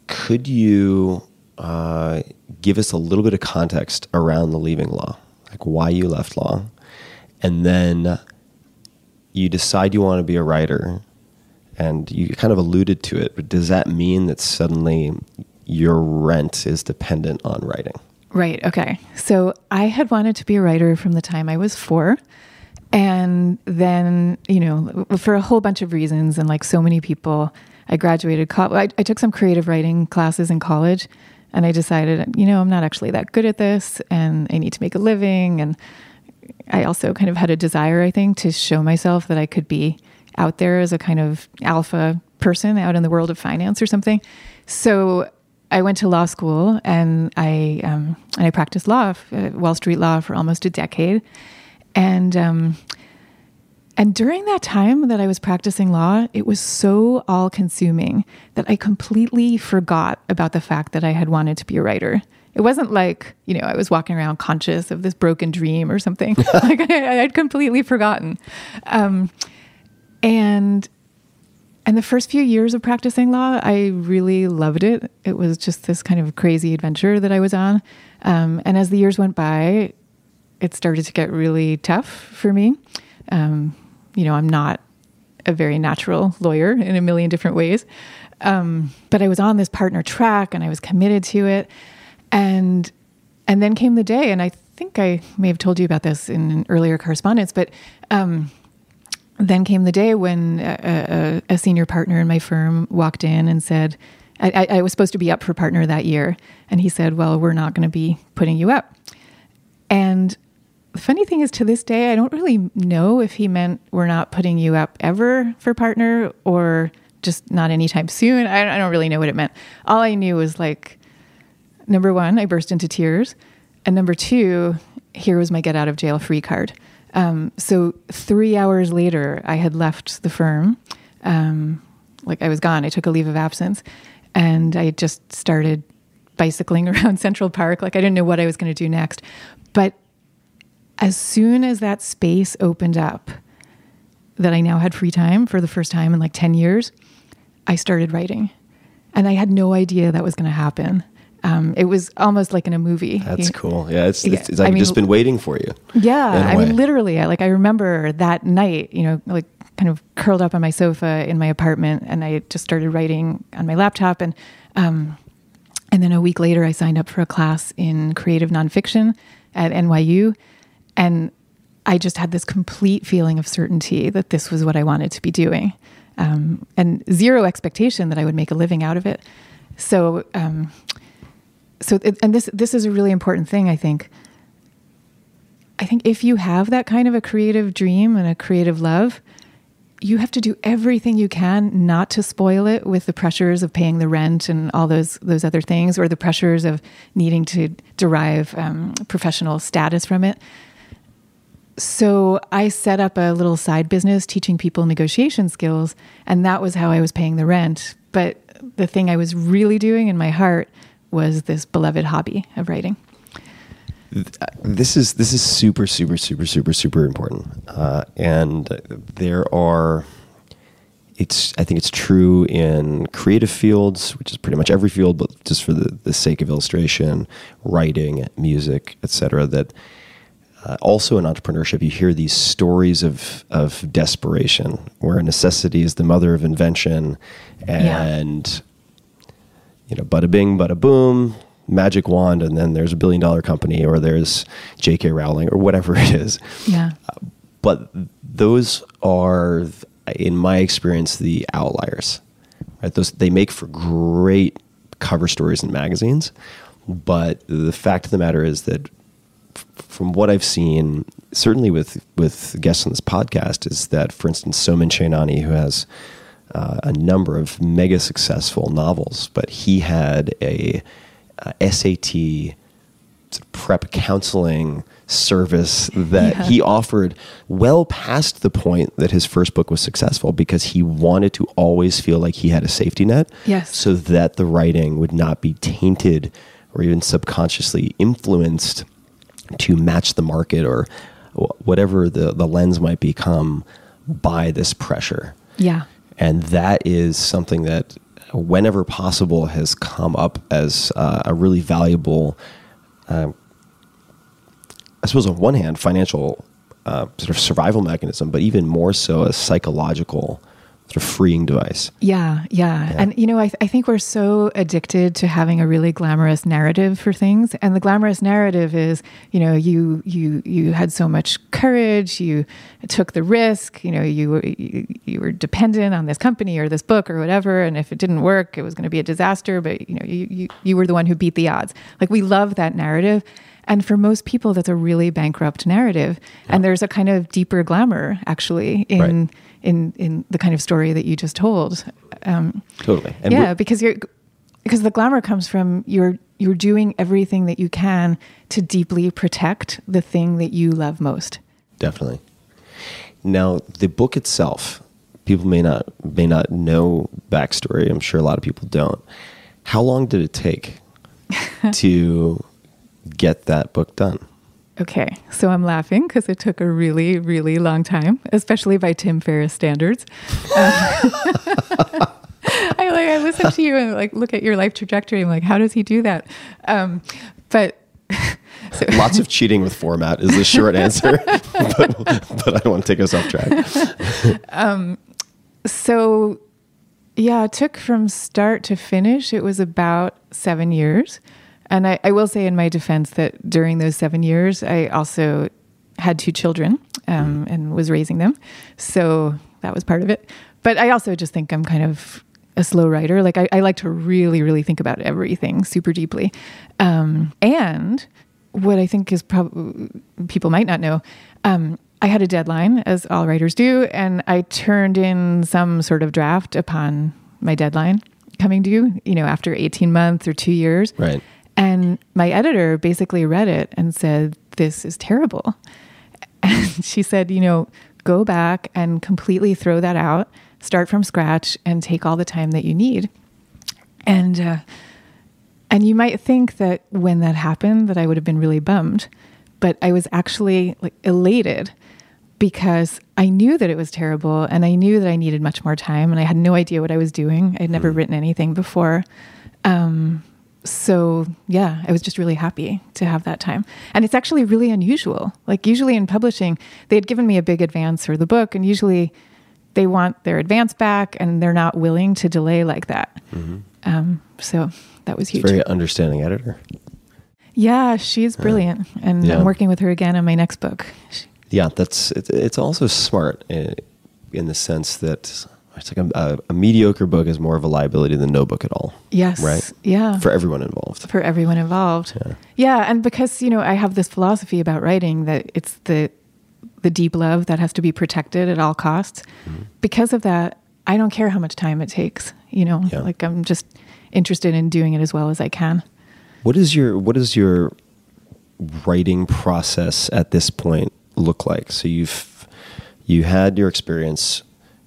F: could you uh, give us a little bit of context around the leaving law, like why you left law, and then you decide you want to be a writer, and you kind of alluded to it, but does that mean that suddenly your rent is dependent on writing?
G: Right. Okay. So I had wanted to be a writer from the time I was four. And then, you know, for a whole bunch of reasons, and like so many people, I graduated. Co- I, I took some creative writing classes in college, and I decided, you know, I'm not actually that good at this, and I need to make a living. And I also kind of had a desire, I think, to show myself that I could be out there as a kind of alpha person out in the world of finance or something. So I went to law school and I um, and I practiced law, uh, Wall Street law, for almost a decade, and um, and during that time that I was practicing law, it was so all consuming that I completely forgot about the fact that I had wanted to be a writer. It wasn't like, you know, I was walking around conscious of this broken dream or something. like I, I had completely forgotten. Um, and and the first few years of practicing law, I really loved it. It was just this kind of crazy adventure that I was on. Um, and as the years went by, it started to get really tough for me. Um, you know, I'm not a very natural lawyer in a million different ways. Um, but I was on this partner track and I was committed to it. And and then came the day, and I think I may have told you about this in an earlier correspondence, but um, then came the day when a, a, a, senior partner in my firm walked in and said, I, I was supposed to be up for partner that year. And he said, Well, we're not going to be putting you up. And the funny thing is, to this day, I don't really know if he meant we're not putting you up ever for partner or just not anytime soon. I, I don't really know what it meant. All I knew was like, number one, I burst into tears. And number two, here was my get out of jail free card. Um, so three hours later, I had left the firm. Um, like I was gone. I took a leave of absence and I just started bicycling around Central Park. Like I didn't know what I was going to do next. But as soon as that space opened up, that I now had free time for the first time in like 10 years, I started writing. And I had no idea that was going to happen. Um, it was almost like in a movie.
F: That's cool. Yeah, it's, it's, it's like I mean, just been waiting for you.
G: Yeah, I mean, literally, I, like I remember that night, you know, like kind of curled up on my sofa in my apartment, and I just started writing on my laptop, and um, and then a week later, I signed up for a class in creative nonfiction at NYU, and I just had this complete feeling of certainty that this was what I wanted to be doing, um, and zero expectation that I would make a living out of it. So um, so it, and this this is a really important thing i think. I think if you have that kind of a creative dream and a creative love you have to do everything you can not to spoil it with the pressures of paying the rent and all those those other things or the pressures of needing to derive um, professional status from it. So i set up a little side business teaching people negotiation skills and that was how i was paying the rent. But the thing i was really doing in my heart was this beloved hobby of writing.
F: This is this is super super super super super important, uh, and there are. It's I think it's true in creative fields, which is pretty much every field, but just for the, the sake of illustration, writing, music, etc. That uh, also in entrepreneurship, you hear these stories of of desperation, where necessity is the mother of invention, and you know, bada bing, bada boom, magic wand, and then there's a billion dollar company, or there's J.K. Rowling, or whatever it is.
G: Yeah.
F: Uh, but those are, in my experience, the outliers. Right? Those they make for great cover stories in magazines, but the fact of the matter is that, from what I've seen, certainly with with guests on this podcast, is that, for instance, Soman Chainani, who has Uh, a number of mega successful novels, but he had a, uh, a SAT prep counseling service that yeah. he offered well past the point that his first book was successful because he wanted to always feel like he had a safety net
G: yes.
F: so that the writing would not be tainted or even subconsciously influenced to match the market or whatever the, the lens might become by this pressure.
G: Yeah.
F: And that is something that, whenever possible, has come up as uh, a really valuable, uh, I suppose, on one hand, financial uh, sort of survival mechanism, but even more so a psychological sort of freeing device.
G: Yeah, yeah. yeah. And, you know, I, th- I think we're so addicted to having a really glamorous narrative for things. And the glamorous narrative is, you know, you, you, you had so much courage, you took the risk, you know, you were, you, you were dependent on this company or this book or whatever. And if it didn't work, it was going to be a disaster, but, you know, you, you, you were the one who beat the odds. Like we love that narrative. And for most people, that's a really bankrupt narrative. Yeah. And there's a kind of deeper glamour actually in, right in in the kind of story that you just told.
F: Um, totally.
G: And yeah, because you're because the glamour comes from you're you're doing everything that you can to deeply protect the thing that you love most.
F: Definitely. Now, the book itself, people may not may not know backstory. I'm sure a lot of people don't. How long did it take to get that book done?
G: Okay, so I'm laughing because it took a really, really long time, especially by Tim Ferriss standards. Um, I like I listen to you and like look at your life trajectory. I'm like, how does he do that? Um, but
F: Lots of cheating with format is the short answer, but, but I don't want to take us off track.
G: Um, so yeah, it took from start to finish. It was about seven years, and I, I will say in my defense that during those seven years, I also had two children um, and was raising them, so that was part of it. But I also just think I'm kind of a slow writer. Like I, I like to really, really think about everything super deeply, um, and what I think is probably people might not know. Um, I had a deadline, as all writers do, and I turned in some sort of draft upon my deadline coming due, you know, after 18 months or two years.
F: Right.
G: And my editor basically read it and said, This is terrible. And she said, You know, go back and completely throw that out, start from scratch, and take all the time that you need. And, uh, and you might think that when that happened that I would have been really bummed, but I was actually like elated because I knew that it was terrible and I knew that I needed much more time and I had no idea what I was doing. I'd never written anything before. Um, so yeah, I was just really happy to have that time. And it's actually really unusual. Like usually in publishing, they had given me a big advance for the book and usually they want their advance back and they're not willing to delay like that. Um, so that was huge.
F: Very understanding editor.
G: Yeah, she's brilliant, and
F: Yeah.
G: I'm working with her again on my next book. She-
F: Yeah, that's it, it's also smart in, in the sense that it's like a, a, a mediocre book is more of a liability than no book at all.
G: Yes,
F: Right.
G: yeah,
F: For everyone involved.
G: for everyone involved.
F: Yeah.
G: Yeah, and because you know I have this philosophy about writing that it's the the deep love that has to be protected at all costs.
F: Mm-hmm.
G: Because of that, I don't care how much time it takes. You know,
F: Yeah.
G: like I'm just interested in doing it as well as I can.
F: What is your what is your writing process at this point look like? So you've you had your experience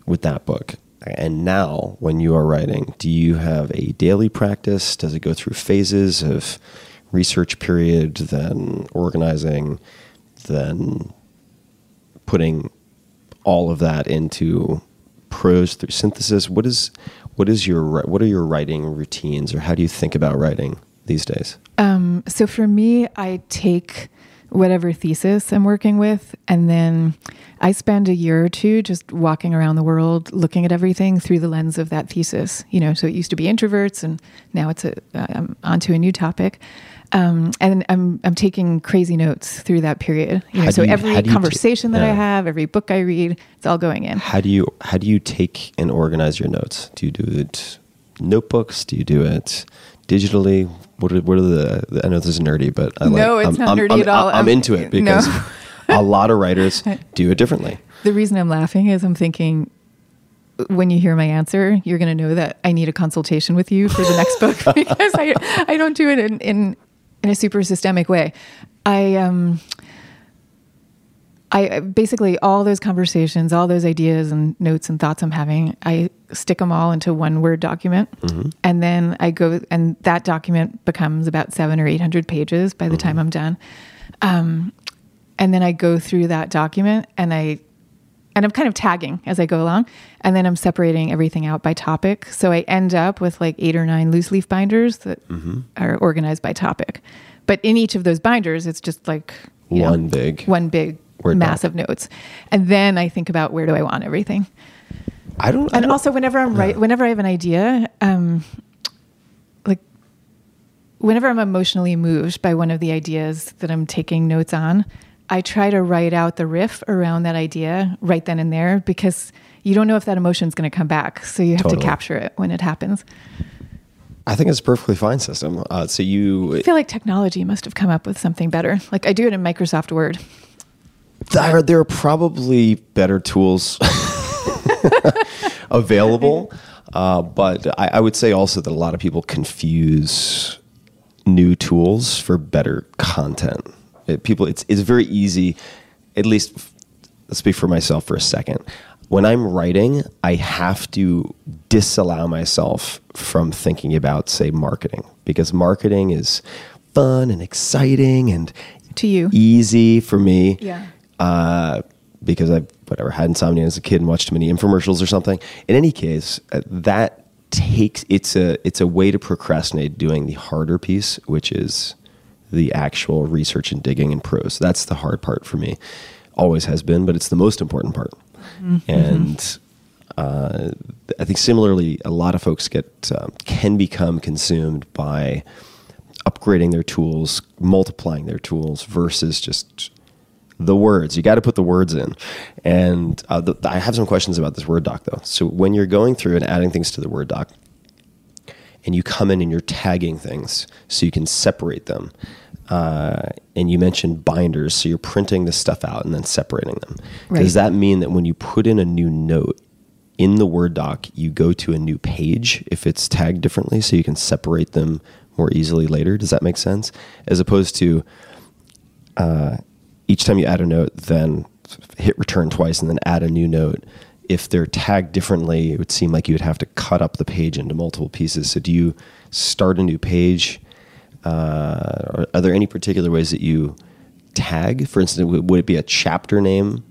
F: with that book, and now when you are writing, do you have a daily practice? Does it go through phases of research period, then organizing, then putting all of that into prose through synthesis? What is what is your what are your writing routines, or how do you think about writing these days?
G: Um, so for me, I take whatever thesis I'm working with, and then I spend a year or two just walking around the world, looking at everything through the lens of that thesis. You know, so it used to be introverts, and now it's a um, onto a new topic. Um, and I'm I'm taking crazy notes through that period. You know,
F: How
G: so
F: you-
G: every
F: how do you ta-
G: conversation that I have, every book I read, it's all going in.
F: How do you how do you take and organize your notes? Do you do it notebooks? Do you do it digitally? What are, what are the, I know this is nerdy, but I like.
G: No, it's
F: I'm,
G: not
F: I'm-
G: nerdy
F: I'm-
G: at all.
F: I'm, into it
G: no.
F: because a lot of writers do it differently.
G: The reason I'm laughing is I'm thinking when you hear my answer, you're going to know that I need a consultation with you for the next book because I, I don't do it in, in, in a super systemic way. I, um, I basically all those conversations, all those ideas and notes and thoughts I'm having, I stick them all into one Word document, mm-hmm. and then I go, and that document becomes about seven or eight hundred pages by the time mm-hmm. I'm done. Um, and then I go through that document, and I, and I'm kind of tagging as I go along, and then I'm separating everything out by topic. So I end up with like eight or nine loose leaf binders that mm-hmm. are organized by topic. But in each of those binders, it's just like you know,
F: One big
G: one big
F: Word doc.
G: massive notes and then i think about where do i want everything
F: I don't. I
G: and
F: don't-
G: also whenever i'm right whenever i have an idea um like whenever i'm emotionally moved by one of the ideas that i'm taking notes on i try to write out the riff around that idea right then and there because you don't know if that emotion is going to come back so you have
F: Totally.
G: to capture it when it happens
F: I think it's a perfectly fine system. Uh, so you
G: i feel like technology must have come up with something better like i do it in microsoft word
F: there, there are probably better tools available, uh, but I, I would say also that a lot of people confuse new tools for better content. It, people, it's it's very easy. At least, let's speak for myself for a second. When I'm writing, I have to disallow myself from thinking about, say, marketing, because marketing is fun and exciting and
G: to you.
F: easy for me.
G: Yeah.
F: Uh, because I've whatever had insomnia as a kid and watched too many infomercials or something. In any case, uh, that takes it's a it's a way to procrastinate doing the harder piece, which is the actual research and digging and prose. That's the hard part for me. Always has been, but it's the most important part. And uh, I think similarly, a lot of folks get um, can become consumed by upgrading their tools, multiplying their tools versus just the words. You got to put the words in. And uh, the, I have some questions about this Word doc though. So when you're going through and adding things to the Word doc, and you come in and you're tagging things so you can separate them. Uh, and you mentioned binders, so you're printing the stuff out and then separating them.
G: Right.
F: Does that mean that when you put in a new note in the Word doc, you go to a new page if it's tagged differently so you can separate them more easily later? Does that make sense? As opposed to uh, each time you add a note, then hit return twice and then add a new note. If they're tagged differently, it would seem like you would have to cut up the page into multiple pieces. So, do you start a new page? Uh, are, are there any particular ways that you tag? For instance, would, it be a chapter name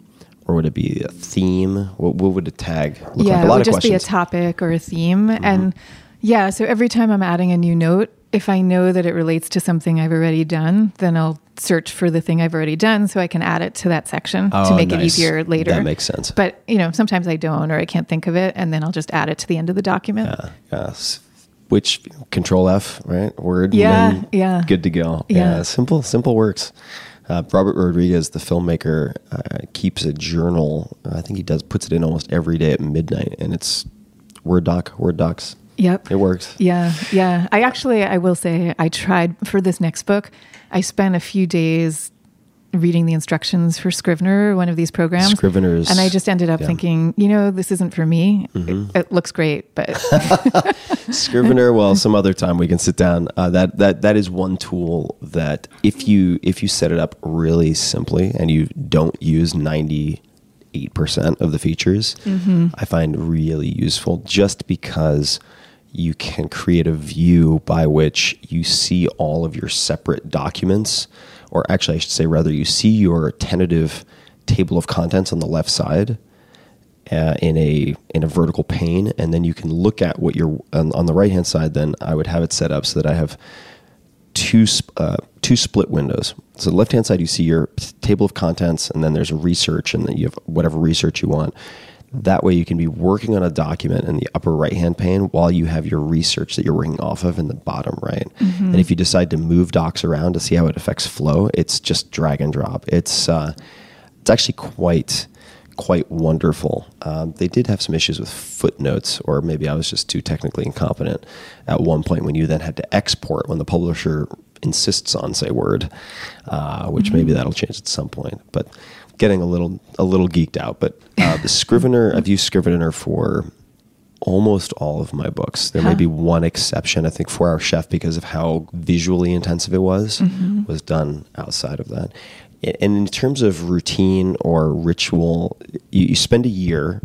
F: or would it be a theme? What, what would a tag look
G: yeah,
F: like? A
G: it would
F: of
G: just
F: questions.
G: be a topic or a theme.
F: Mm-hmm.
G: And yeah, so every time I'm adding a new note, if I know that it relates to something I've already done, then I'll search for the thing I've already done so I can add it to that section
F: Oh,
G: to make it easier later.
F: That makes sense.
G: But, you know, sometimes I don't or I can't think of it and then I'll just add it to the end of the document.
F: Yeah, yes. Which Control F, right? Word.
G: Yeah, yeah.
F: Good to go.
G: Yeah.
F: simple, simple works. Uh, Robert Rodriguez, the filmmaker, uh, keeps a journal. I think he does puts it in almost every day at midnight, and it's Word doc, Word docs.
G: Yep.
F: It works.
G: Yeah, yeah. I actually, I will say, I tried for this next book. I spent a few days reading the instructions for Scrivener, one of these programs.
F: Scrivener's-
G: and I just ended up
F: yeah.
G: thinking, you know, this isn't for me.
F: Mm-hmm.
G: It, it looks great, but
F: Scrivener. Well, some other time we can sit down. Uh, that that that is one tool that if you if you set it up really simply and you don't use ninety eight percent of the features, I find really useful. Just because you can create a view by which you see all of your separate documents, or actually, I should say, rather, you see your tentative table of contents on the left side uh, in a in a vertical pane, and then you can look at what you're on, on the right hand side. Then I would have it set up so that I have two uh, two split windows. So the left hand side you see your table of contents, and then there's research, and then you have whatever research you want. That way, you can be working on a document in the upper right hand pane while you have your research that you're working off of in the bottom right. And if you decide to move docs around to see how it affects flow, it's just drag and drop. It's uh, it's actually quite quite wonderful. Um, they did have some issues with footnotes, or maybe I was just too technically incompetent at one point when you then had to export when the publisher insists on say word, uh, which maybe that'll change at some point. But getting a little a little geeked out. But uh, the Scrivener, I've used Scrivener for almost all of my books. There may be one exception. I think Four Hour Chef, because of how visually intensive it was, was done outside of that. And in terms of routine or ritual, you, you spend a year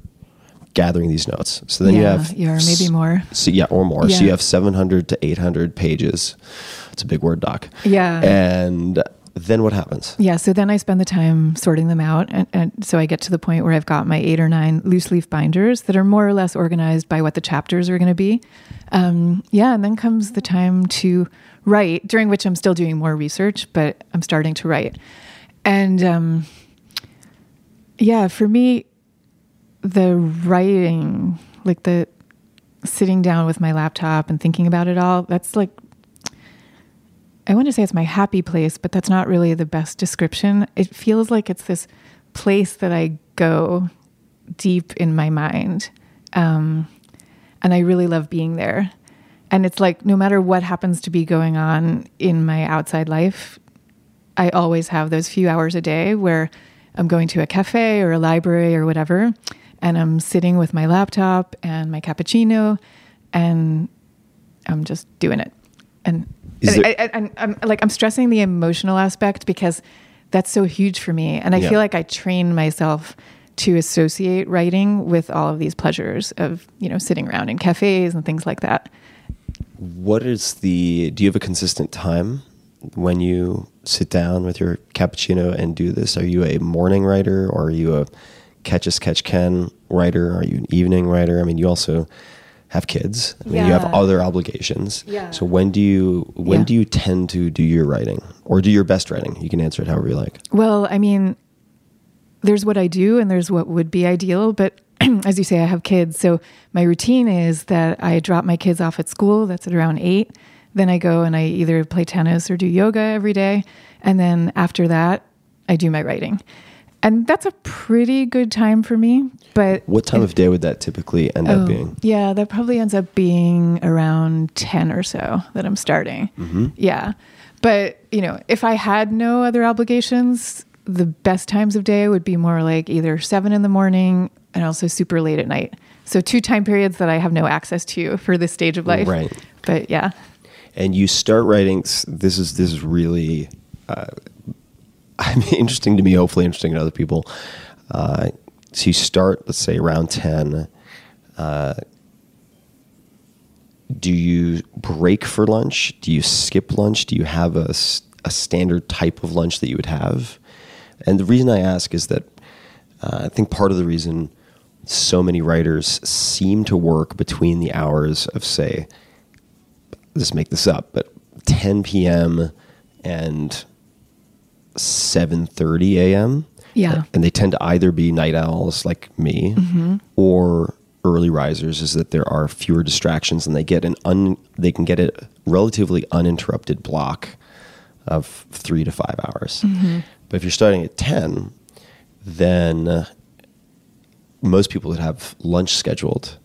F: gathering these notes. So then you have
G: yeah, or maybe more.
F: So yeah, or more. So you have 700 to 800 pages. It's a big word doc.
G: Yeah.
F: And then what happens?
G: yeah. So then I spend the time sorting them out. And, and so I get to the point where I've got my eight or nine loose leaf binders that are more or less organized by what the chapters are going to be. Um, yeah. And then comes the time to write, during which I'm still doing more research, but I'm starting to write. And um, yeah, for me, the writing, like the sitting down with my laptop and thinking about it all, that's like, I want to say it's my happy place, but that's not really the best description. It feels like it's this place that I go deep in my mind. Um, and I really love being there. And it's like no matter what happens to be going on in my outside life, I always have those few hours a day where I'm going to a cafe or a library or whatever, and I'm sitting with my laptop and my cappuccino, and I'm just doing it. And,
F: Is
G: and
F: there-
G: I, I, I'm, I'm like I'm stressing the emotional aspect because that's so huge for me, and I
F: Yeah.
G: feel like I train myself to associate writing with all of these pleasures of you know sitting around in cafes and things like that.
F: What is the? Do you have a consistent time when you sit down with your cappuccino and do this? Are you a morning writer or are you a catch as catch can writer? Are you an evening writer? I mean, you also have kids. I mean, you have other obligations.
G: Yeah.
F: So when do you when
G: Yeah.
F: do you tend to do your writing or do your best writing? You can answer it however you like.
G: Well, I mean, there's what I do and there's what would be ideal, but as you say, I have kids. So my routine is that I drop my kids off at school. That's at around eight. Then I go and I either play tennis or do yoga every day. And then after that, I do my writing. And that's a pretty good time for me. But
F: What time of day would that typically end
G: Oh,
F: up being?
G: Yeah, that probably ends up being around 10 or so that I'm starting.
F: Mm-hmm.
G: Yeah. But, you know, if I had no other obligations, the best times of day would be more like either seven in the morning and also super late at night. So, two time periods that I have no access to for this stage of life.
F: Right.
G: But yeah.
F: and you start writing this is this is really uh, I mean, interesting to me hopefully interesting to other people. Uh, so you start let's say round 10 uh, do you break for lunch? Do you skip lunch? Do you have a standard type of lunch that you would have? And the reason i ask is that uh, i think part of the reason so many writers seem to work between the hours of say just make this up, but 10 p.m. and 7:30 a.m.
G: Yeah.
F: and they tend to either be night owls like me mm-hmm. or early risers. Is that there are fewer distractions and they get an un they can get a relatively uninterrupted block of three to five hours. Mm-hmm. But if you're starting at 10, then most people would have lunch scheduled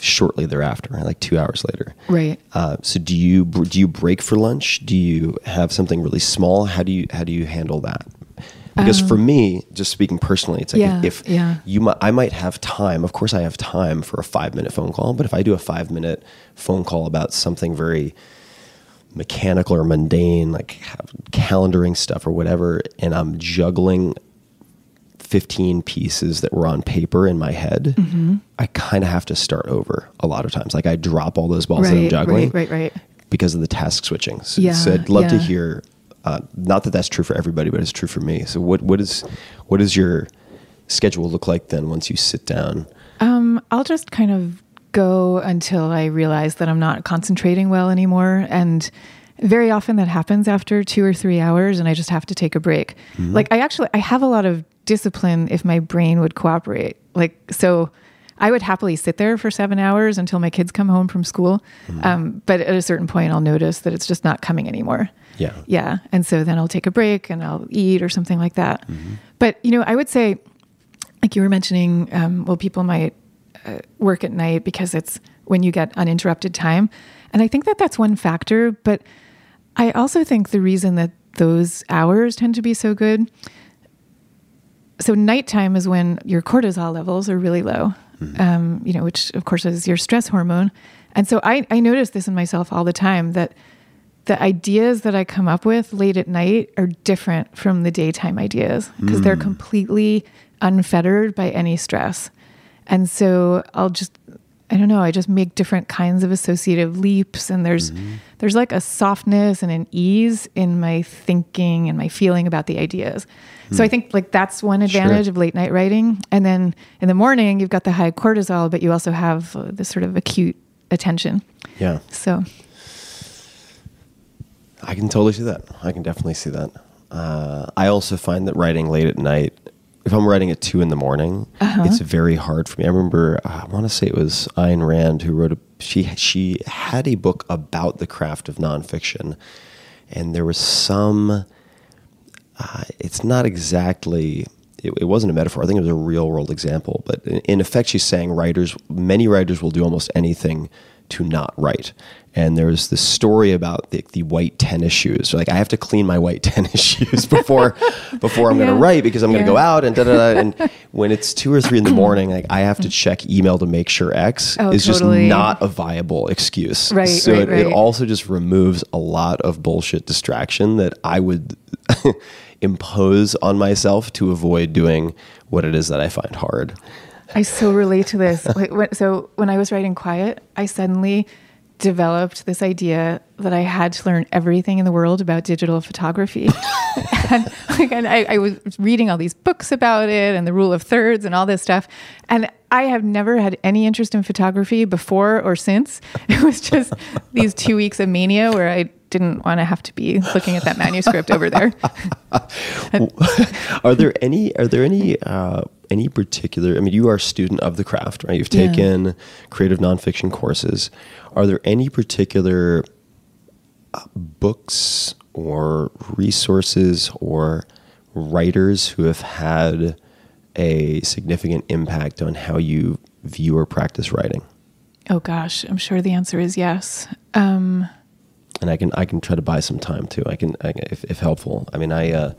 F: shortly thereafter, like two hours later.
G: Right.
F: Uh, so do you do you break for lunch? Do you have something really small? How do you how do you handle that? Because for me, just speaking personally, it's like
G: Um, Yeah,
F: if
G: yeah.
F: you might, I might have time. Of course, I have time for a five minute phone call. But if I do a five minute phone call about something very mechanical or mundane, like calendaring stuff or whatever, and I'm juggling 15 pieces that were on paper in my head,
G: Mm-hmm.
F: I kind of have to start over a lot of times. Like I drop all those balls that I'm juggling
G: right, right, right.
F: because of the task switching. So,
G: Yeah,
F: so I'd love to hear, uh, not that that's true for everybody, but it's true for me. So what, what is, what does your schedule look like then once you sit down?
G: Um, I'll just kind of go until I realize that I'm not concentrating well anymore. And very often that happens after two or three hours, and I just have to take a break. Like, I actually I have a lot of discipline if my brain would cooperate. Like, so I would happily sit there for seven hours until my kids come home from school. Um, but at a certain point, I'll notice that it's just not coming anymore.
F: Yeah.
G: Yeah. And so then I'll take a break and I'll eat or something like that. But, you know, I would say, like you were mentioning, um, well, people might uh, work at night because it's when you get uninterrupted time. And I think that that's one factor. But I also think the reason that those hours tend to be so good. So nighttime is when your cortisol levels are really low, hmm. um, you know, which of course is your stress hormone. And so I, I notice this in myself all the time that the ideas that I come up with late at night are different from the daytime ideas because they're hmm. completely unfettered by any stress. And so I'll just I don't know, I just make different kinds of associative leaps and there's hmm. there's like a softness and an ease in my thinking and my feeling about the ideas. So I think like that's one advantage of late night writing. And then in the morning you've got the high cortisol but you also have uh, this sort of acute attention.
F: Yeah.
G: So
F: I can totally see that. I can definitely see that. Uh, I also find that writing late at night, if I'm writing at two in the morning, it's very hard for me. I remember, I want to say it was Ayn Rand who wrote a. She she had a book about the craft of nonfiction, and there was some. Uh, it's not exactly. It, it wasn't a metaphor. I think it was a real world example. But in, in effect, she's saying writers, many writers will do almost anything to not write. And there's this story about the, the white tennis shoes. Like I have to clean my white tennis shoes before before I'm going to write because I'm going to go out and da da da. And when it's two or three in the morning, like I have to check email to make sure X
G: Oh,
F: is
G: totally.
F: just not a viable excuse.
G: Right,
F: So
G: right,
F: it, it also just removes a lot of bullshit distraction that I would impose on myself to avoid doing what it is that I find hard.
G: I so relate to this. Like, when, so when I was writing Quiet, I suddenly developed this idea that I had to learn everything in the world about digital photography. and like, and I, I was reading all these books about it and the rule of thirds and all this stuff. And I have never had any interest in photography before or since. It was just these two weeks of mania where I didn't want to have to be looking at that manuscript over there.
F: are there any are there any uh, any particular i mean you are a student of the craft right you've
G: Yeah.
F: taken creative nonfiction courses are there any particular uh, books or resources or writers who have had a significant impact on how you view or practice writing
G: Oh gosh, I'm sure the answer is yes. Um,
F: and I can I can try to buy some time too. I can, I if, if helpful. I mean, I uh,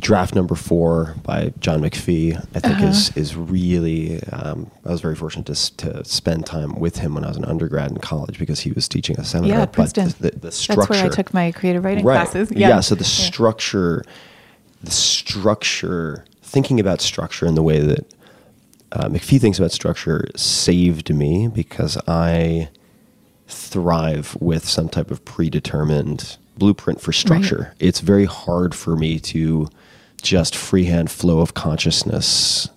F: draft number four by John McPhee. I think is is really. Um, I was very fortunate to to spend time with him when I was an undergrad in college because he was teaching a seminar.
G: yeah,
F: but
G: Princeton.
F: The, the, the structure.
G: That's where I took my creative writing
F: right.
G: classes.
F: Yeah. So the structure, the structure, thinking about structure in the way that uh, McPhee thinks about structure saved me because I thrive with some type of predetermined blueprint for structure. It's very hard for me to just freehand flow of consciousness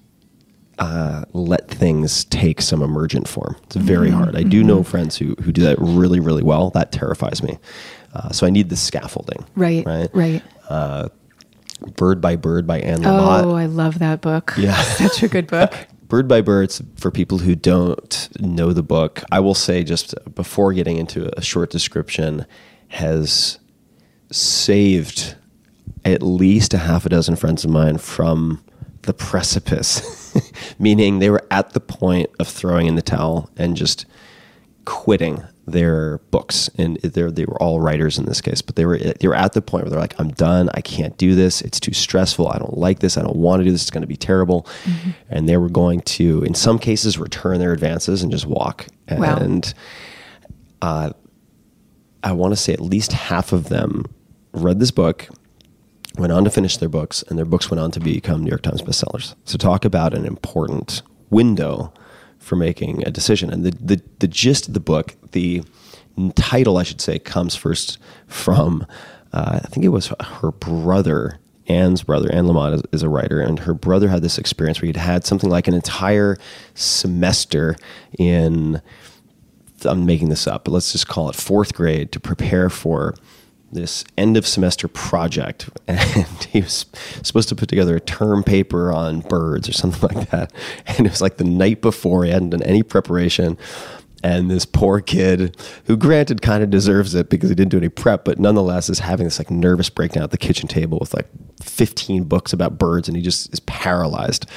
F: uh, let things take some emergent form. It's very
G: Mm-hmm.
F: hard. I do know friends who, who do that really, really well. That terrifies me. Uh, so I need the scaffolding.
G: Right,
F: Right.
G: right.
F: Bird by Bird by Anne Lamott.
G: Oh, I love that book.
F: Yeah.
G: Such a good book.
F: Bird by Birds, for people who don't know the book, I will say just before getting into a short description, has saved at least a half a dozen friends of mine from the precipice, meaning they were at the point of throwing in the towel and just quitting their books. And they they were all writers in this case but they were they were at the point where they're like I'm done. I can't do this. It's too stressful. I don't like this. I don't want to do this. It's going to be terrible. And they were going to in some cases return their advances and just walk.
G: Wow.
F: and uh, I want to say at least half of them read this book went on to finish their books, and their books went on to become New York Times bestsellers. So talk about an important window for making a decision. And the the, the gist of the book, the title, I should say, comes first from uh, I think it was her brother. Anne's brother, Anne Lamott, is, is a writer, and her brother had this experience where he'd had something like an entire semester in I'm making this up, but let's just call it fourth grade to prepare for this end of semester project. And he was supposed to put together a term paper on birds or something like that. And it was like the night before, he hadn't done any preparation. And this poor kid, who granted kind of deserves it because he didn't do any prep, but nonetheless is having this like nervous breakdown at the kitchen table with like 15 books about birds and he just is paralyzed.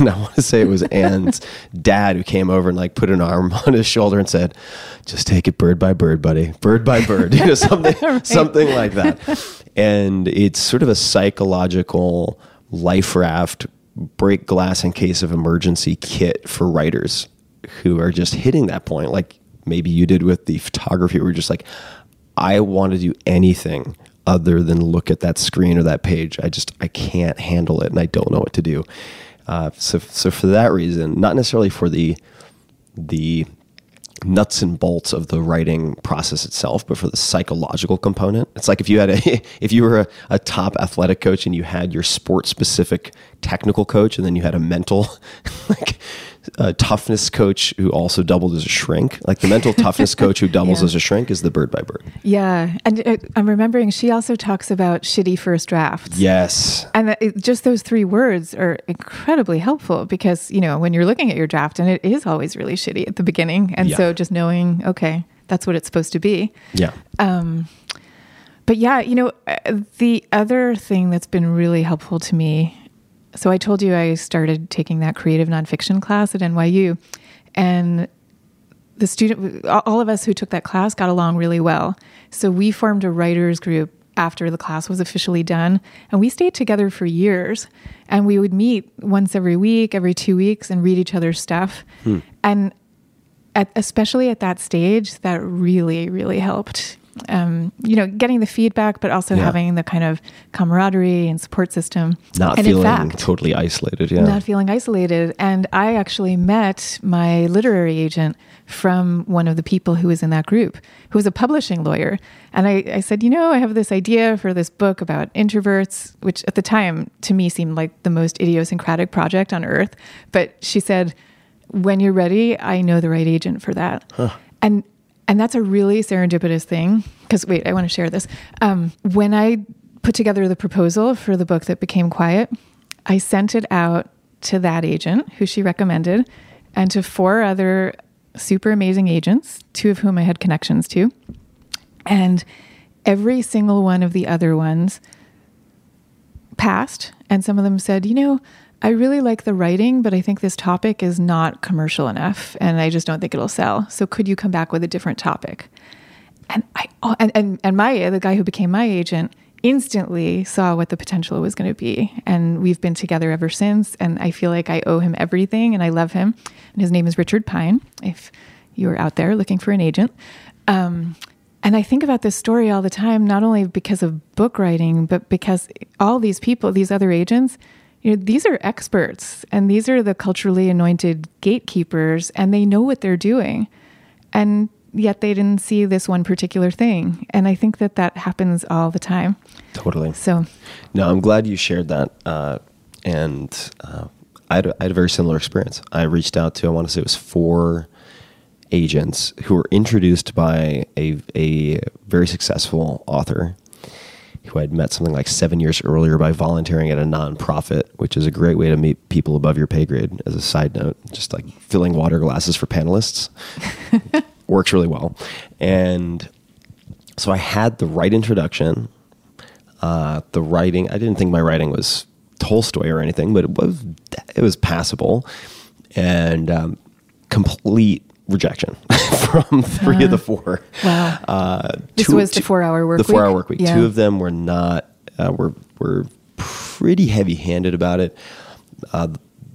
F: And I want to say it was Anne's dad who came over and like put an arm on his shoulder and said, just take it bird by bird, buddy, bird by bird, you know, something, something like that. And it's sort of a psychological life raft, break glass in case of emergency kit for writers who are just hitting that point, like maybe you did with the photography, where you're just like, I want to do anything other than look at that screen or that page. I just I can't handle it, and I don't know what to do. Uh, so so for that reason, not necessarily for the the nuts and bolts of the writing process itself, but for the psychological component. It's like if you had a if you were a, a top athletic coach and you had your sport specific technical coach, and then you had a mental like a toughness coach who also doubled as a shrink. Like the mental toughness coach who doubles
G: Yeah.
F: as a shrink is the bird by bird.
G: Yeah. And uh, I'm remembering she also talks about shitty first drafts.
F: Yes.
G: And it, just those three words are incredibly helpful because, you know, when you're looking at your draft and it is always really shitty at the beginning. And
F: Yeah.
G: so just knowing, okay, that's what it's supposed to be.
F: Yeah.
G: Um, but yeah, you know, uh, the other thing that's been really helpful to me. So I told you I started taking that creative nonfiction class at NYU, and the student, all of us who took that class got along really well. So we formed a writers group after the class was officially done, and we stayed together for years. And we would meet once every week, every two weeks, and read each other's stuff. Hmm. And at, especially at that stage, that really, really helped. Um, you know, getting the feedback, but also
F: Yeah.
G: having the kind of camaraderie and support system.
F: Not
G: and
F: feeling
G: in fact,
F: totally isolated. Yeah.
G: not feeling isolated. And I actually met my literary agent from one of the people who was in that group, who was a publishing lawyer. And I, I said, you know, I have this idea for this book about introverts, which at the time to me seemed like the most idiosyncratic project on earth. But she said, when you're ready, I know the right agent for that. And and that's a really serendipitous thing. Because wait, I want to share this. Um, when I put together the proposal for the book that became Quiet, I sent it out to that agent who she recommended, and to four other super amazing agents, two of whom I had connections to, and every single one of the other ones passed and some of them said you know i really like the writing but i think this topic is not commercial enough and i just don't think it'll sell. So could you come back with a different topic? And i oh, and and, and my the guy who became my agent instantly saw what the potential was going to be. And we've been together ever since and i feel like i owe him everything and i love him. And his name is richard pine if you're out there looking for an agent. Um, and I think about this story all the time, not only because of book writing, but because all these people, these other agents, you know, these are experts and these are the culturally anointed gatekeepers and they know what they're doing. And yet they didn't see this one particular thing. And I think that that happens all the time.
F: Totally.
G: So,
F: No, I'm glad you shared that. Uh, and uh, I, had a, I had a very similar experience. I reached out to, I want to say it was four agents who were introduced by a, a very successful author who I'd met something like seven years earlier by volunteering at a nonprofit, which is a great way to meet people above your pay grade. As a side note, just like filling water glasses for panelists works really well. And so I had the right introduction. Uh, the writing, I didn't think my writing was Tolstoy or anything, but it was it was passable, and um, complete rejection from three of the four.
G: wow.
F: Uh,
G: This was the four-hour work
F: The four-hour work week.
G: Yeah.
F: Two of them were not uh, were were pretty heavy-handed about it. Uh,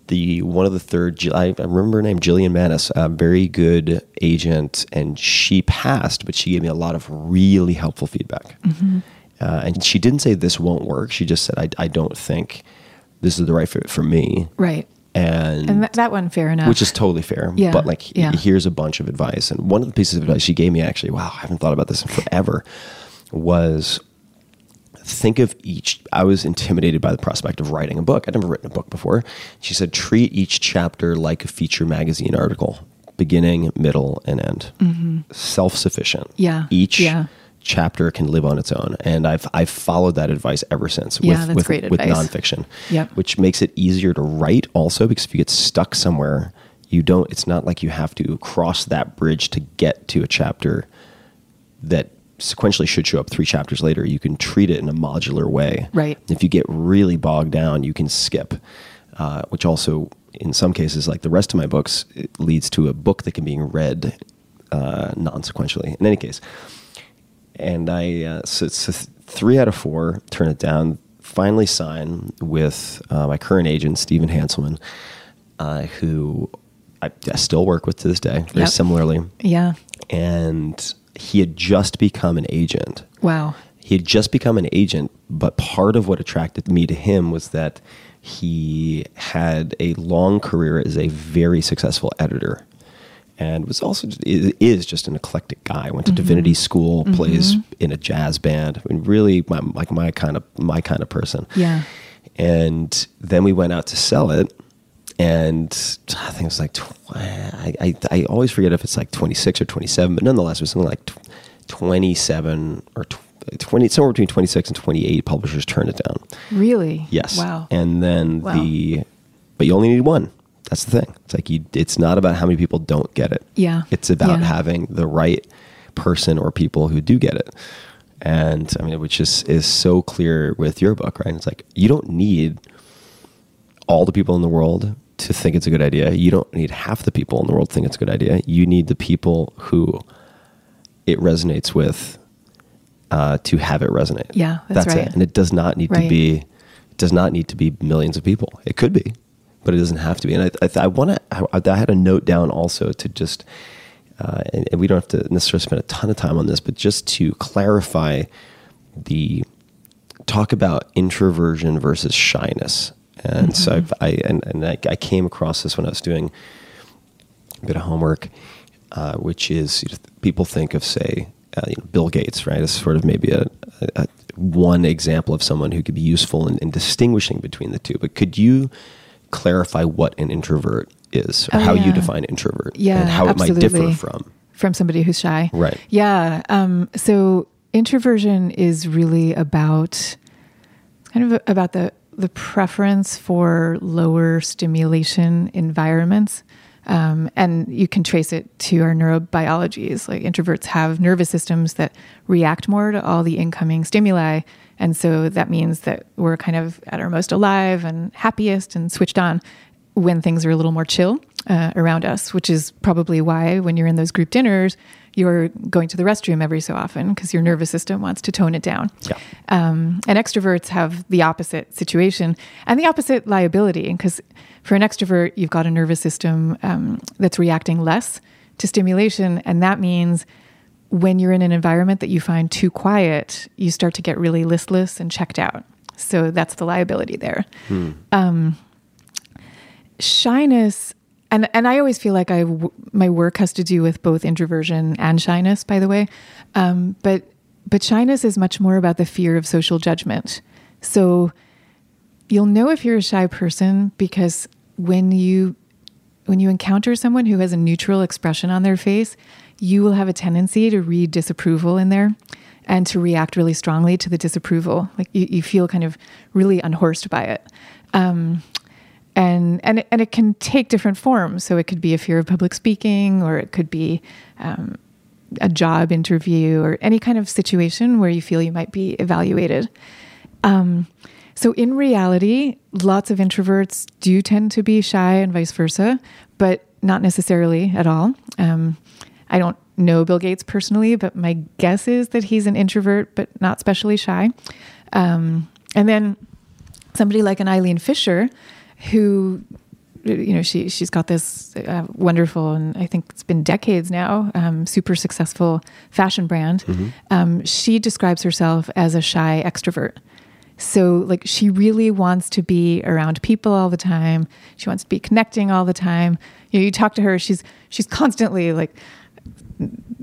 F: the one of the third, I, I remember her name, Jillian Manus, a very good agent, and she passed, but she gave me a lot of really helpful feedback.
G: Mm-hmm.
F: Uh, and she didn't say this won't work. She just said, I, I don't think this is the right fit for me.
G: right.
F: And,
G: And that, that one, fair enough.
F: which is totally fair.
G: Yeah,
F: But like,
G: yeah.
F: here's a bunch of advice. And one of the pieces of advice she gave me actually, wow, I haven't thought about this in forever, was think of each. I was intimidated by the prospect of writing a book. I'd never written a book before. She said, treat each chapter like a feature magazine article, beginning, middle, and end. Self sufficient.
G: Mm-hmm. Yeah,
F: Each
G: yeah.
F: Chapter can live on its own. And I've, I've followed that advice ever since
G: Yeah,
F: with,
G: that's
F: with,
G: great
F: with
G: advice.
F: nonfiction
G: Yep.
F: which makes it easier to write also because if you get stuck somewhere you don't it's not like you have to cross that bridge to get to a chapter that sequentially should show up three chapters later you can treat it in a modular way
G: Right.
F: if you get really bogged down you can skip uh, which also in some cases like the rest of my books it leads to a book that can be read uh, non-sequentially in any case and I uh, so, so three out of four turn it down. Finally, sign with uh, my current agent Stephen Hanselman, uh, who I, I still work with to this day, very
G: Yep.
F: similarly.
G: yeah.
F: And he had just become an agent.
G: Wow.
F: He had just become an agent, but part of what attracted me to him was that he had a long career as a very successful editor and was also is just an eclectic guy. Went to divinity mm-hmm. school, plays mm-hmm. in a jazz band. I mean, really, my, like my kind of my kind of person.
G: Yeah.
F: And then we went out to sell it, and I think it was like tw- I, I I always forget if it's like twenty six or twenty seven, but nonetheless, it was something like twenty seven or tw- twenty somewhere between twenty six and twenty eight. Publishers turned it down.
G: Really?
F: Yes.
G: Wow.
F: And then
G: Wow.
F: the, but you only need one. That's the thing. It's like you. It's not about how many people don't get it.
G: Yeah.
F: It's about
G: Yeah.
F: having the right person or people who do get it. And I mean, which is is so clear with your book, right? It's like you don't need all the people in the world to think it's a good idea. You don't need half the people in the world to think it's a good idea. You need the people who it resonates with uh, to have it resonate.
G: Yeah, that's right.
F: it. And it does not need to be it does not need to be millions of people. It could be, but it doesn't have to be. And I, I, I want to. I, I had a note down also to just uh, and, and we don't have to necessarily spend a ton of time on this, but just to clarify the talk about introversion versus shyness. And so I've, I and, and I, I came across this when I was doing a bit of homework, uh, which is people think of say uh, you know, Bill Gates, right, as sort of maybe a, a, a one example of someone who could be useful in, in distinguishing between the two. But could you clarify what an introvert is, or
G: Oh,
F: how you define introvert,
G: Yeah,
F: and how it might differ
G: absolutely.
F: from?
G: from somebody who's shy.
F: Right.
G: Yeah. Um, so introversion is really about it's kind of about the the preference for lower stimulation environments. Um, and you can trace it to our neurobiologies. Like introverts have nervous systems that react more to all the incoming stimuli. And so that means that we're kind of at our most alive and happiest and switched on when things are a little more chill uh, around us, which is probably why when you're in those group dinners, you're going to the restroom every so often because your nervous system wants to tone it down.
F: Yeah.
G: Um, and extroverts have the opposite situation and the opposite liability because for an extrovert, you've got a nervous system um, that's reacting less to stimulation. And that means when you're in an environment that you find too quiet, you start to get really listless and checked out. So that's the liability there. Um, shyness and and I always feel like I w- my work has to do with both introversion and shyness by the way um, but but shyness is much more about the fear of social judgment so you'll know if you're a shy person because when you when you encounter someone who has a neutral expression on their face you will have a tendency to read disapproval in there and to react really strongly to the disapproval like you, you feel kind of really unhorsed by it um, and and it, and it can take different forms. So it could be a fear of public speaking, or it could be um, a job interview, or any kind of situation where you feel you might be evaluated. Um, so in reality, lots of introverts do tend to be shy, and vice versa, but not necessarily at all. Um, I don't know Bill Gates personally, but my guess is that he's an introvert, but not especially shy. Um, and then somebody like an Eileen Fisher, who, you know, she she's got this uh, wonderful and I think it's been decades now, um, super successful fashion brand. Um, she describes herself as a shy extrovert. So like she really wants to be around people all the time. She wants to be connecting all the time. You know, you talk to her, she's she's constantly like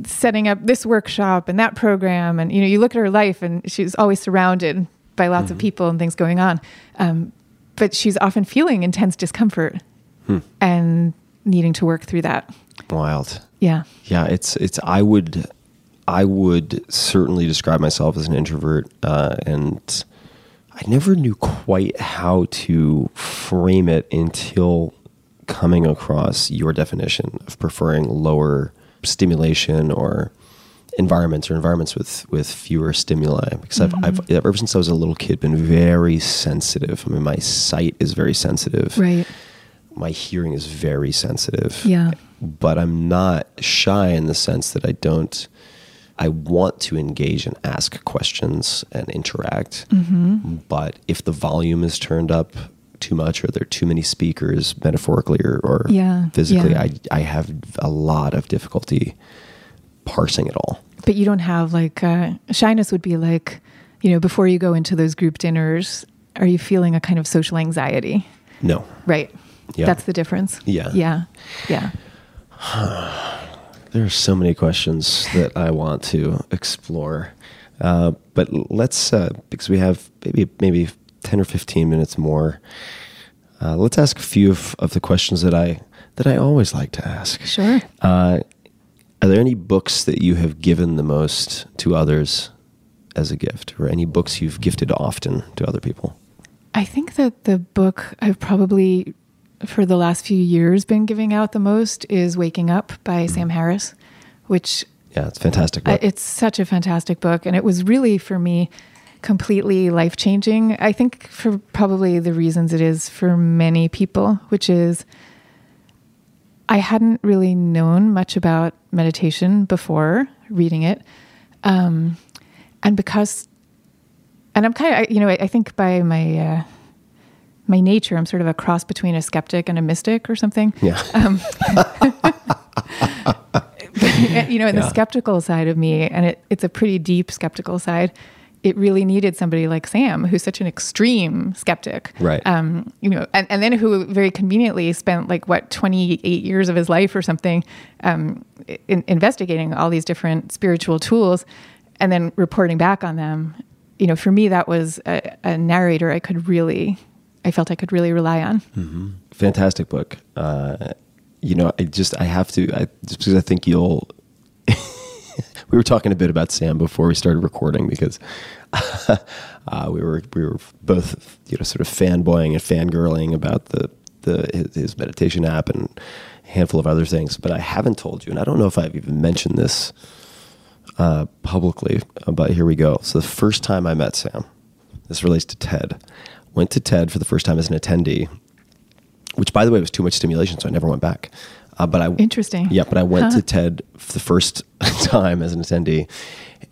G: setting up this workshop and that program and you know you look at her life and she's always surrounded by lots of people and things going on um, but she's often feeling intense discomfort and needing to work through that
F: Wild.
G: yeah
F: Yeah, it's it's. I would, I would certainly describe myself as an introvert, uh, and I never knew quite how to frame it until coming across your definition of preferring lower stimulation or environments or environments with with fewer stimuli. Because I've, I've ever since I was a little kid been very sensitive. I mean, my sight is very sensitive
G: right
F: my hearing is very sensitive.
G: Yeah.
F: But I'm not shy in the sense that I don't I want to engage and ask questions and interact.
G: Mm-hmm.
F: But if the volume is turned up too much or there are too many speakers metaphorically or, or
G: Yeah,
F: physically,
G: yeah.
F: I I have a lot of difficulty parsing it all.
G: but you don't have like uh, shyness would be like you know before you go into those group dinners are you feeling a kind of social anxiety
F: No.
G: right
F: Yeah.
G: that's the difference
F: Yeah.
G: yeah yeah
F: There are so many questions that I want to explore, uh, but let's uh, because we have maybe maybe ten or fifteen minutes more. Uh, let's ask a few of, of the questions that I that I always like to ask.
G: sure
F: Uh, are there any books that you have given the most to others as a gift, or any books you've gifted often to other people?
G: I think that the book I've probably for the last few years been giving out the most is Waking Up by Sam Harris, which
F: Yeah, it's fantastic.
G: I,
F: Book.
G: it's such a fantastic book. And it was really for me completely life changing. I think for probably the reasons it is for many people, which is I hadn't really known much about meditation before reading it. Um, and because, and I'm kind of, you know, I, I think by my, uh, my nature, I'm sort of a cross between a skeptic and a mystic or something.
F: yeah,
G: you know, and
F: Yeah.
G: the skeptical side of me, and it, it's a pretty deep skeptical side. It really needed somebody like Sam, who's such an extreme skeptic,
F: Right.
G: Um, you know, and, and then who very conveniently spent like what twenty eight years of his life or something um, in, investigating all these different spiritual tools, and then reporting back on them. You know, for me, that was a, a narrator I could really, I felt I could really rely on.
F: fantastic book. Uh, you know, I just I have to I, just because I think you'll. we were talking a bit about Sam before we started recording because uh, we were we were both you know sort of fanboying and fangirling about the the his, his meditation app and a handful of other things. But I haven't told you, and I don't know if I've even mentioned this uh, publicly. uh, But here we go. So the first time I met Sam, this relates to TED. Went to TED for the first time as an attendee which by the way was too much stimulation, so I never went back. Uh, but I
G: Interesting.
F: Yeah, but I went to TED for the first time as an attendee,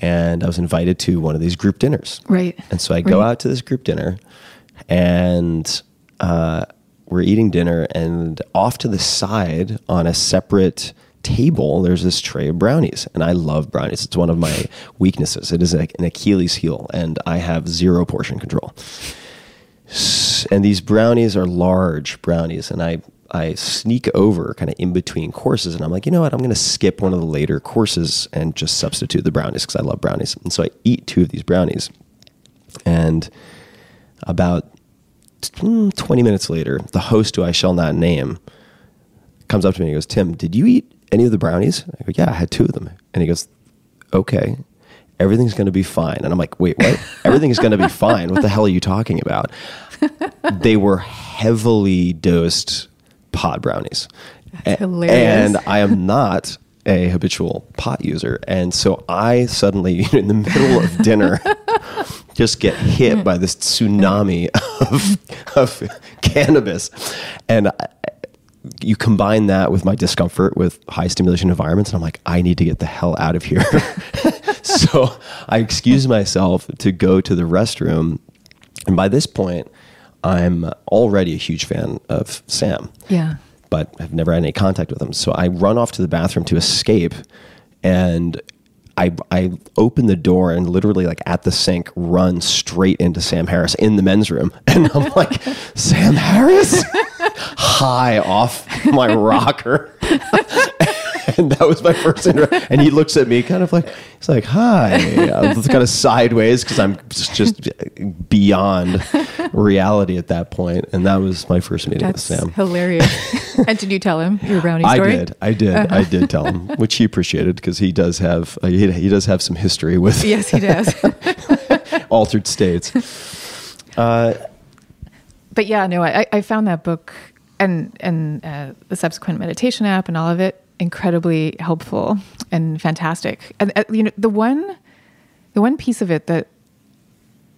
F: and I was invited to one of these group dinners.
G: Right.
F: And so I go
G: Right.
F: out to this group dinner, and uh, we're eating dinner, and off to the side on a separate table, there's this tray of brownies, and I love brownies. It's one of my weaknesses. It is like an Achilles heel, and I have zero portion control and these brownies are large brownies and i i sneak over kind of in between courses and i'm like you know what? I'm going to skip one of the later courses and just substitute the brownies because i love brownies. And so i eat two of these brownies and about mm, 20 minutes later the host who i shall not name comes up to me and goes tim did you eat any of the brownies? I go yeah i had two of them. And he goes okay everything's going to be fine. And i'm like wait what? Everything's going to be fine? What the hell are you talking about? They were heavily dosed pot brownies
G: That's hilarious.
F: and i am not a habitual pot user and so i suddenly in the middle of dinner just get hit by this tsunami of, of cannabis and I, you combine that with my discomfort with high stimulation environments, and I'm like, I need to get the hell out of here. so I excuse myself to go to the restroom. And by this point, I'm already a huge fan of Sam.
G: Yeah.
F: But I've never had any contact with him. So I run off to the bathroom to escape. And I, I open the door and literally, like at the sink, run straight into Sam Harris in the men's room. And I'm like, Sam Harris? High off my rocker. and that was my first inter- and he looks at me kind of like he's like hi I was kind of sideways because i'm just, beyond reality at that point. and that was my first meeting
G: That's
F: with sam
G: hilarious. and did you tell him your brownie story?
F: I did, I did, I did tell him, which he appreciated because he does have uh, he, he does have some history with
G: Yes, he does.
F: altered states.
G: Uh, but yeah, no, I, I found that book and and uh, the subsequent meditation app and all of it incredibly helpful and fantastic. And uh, you know, the one the one piece of it that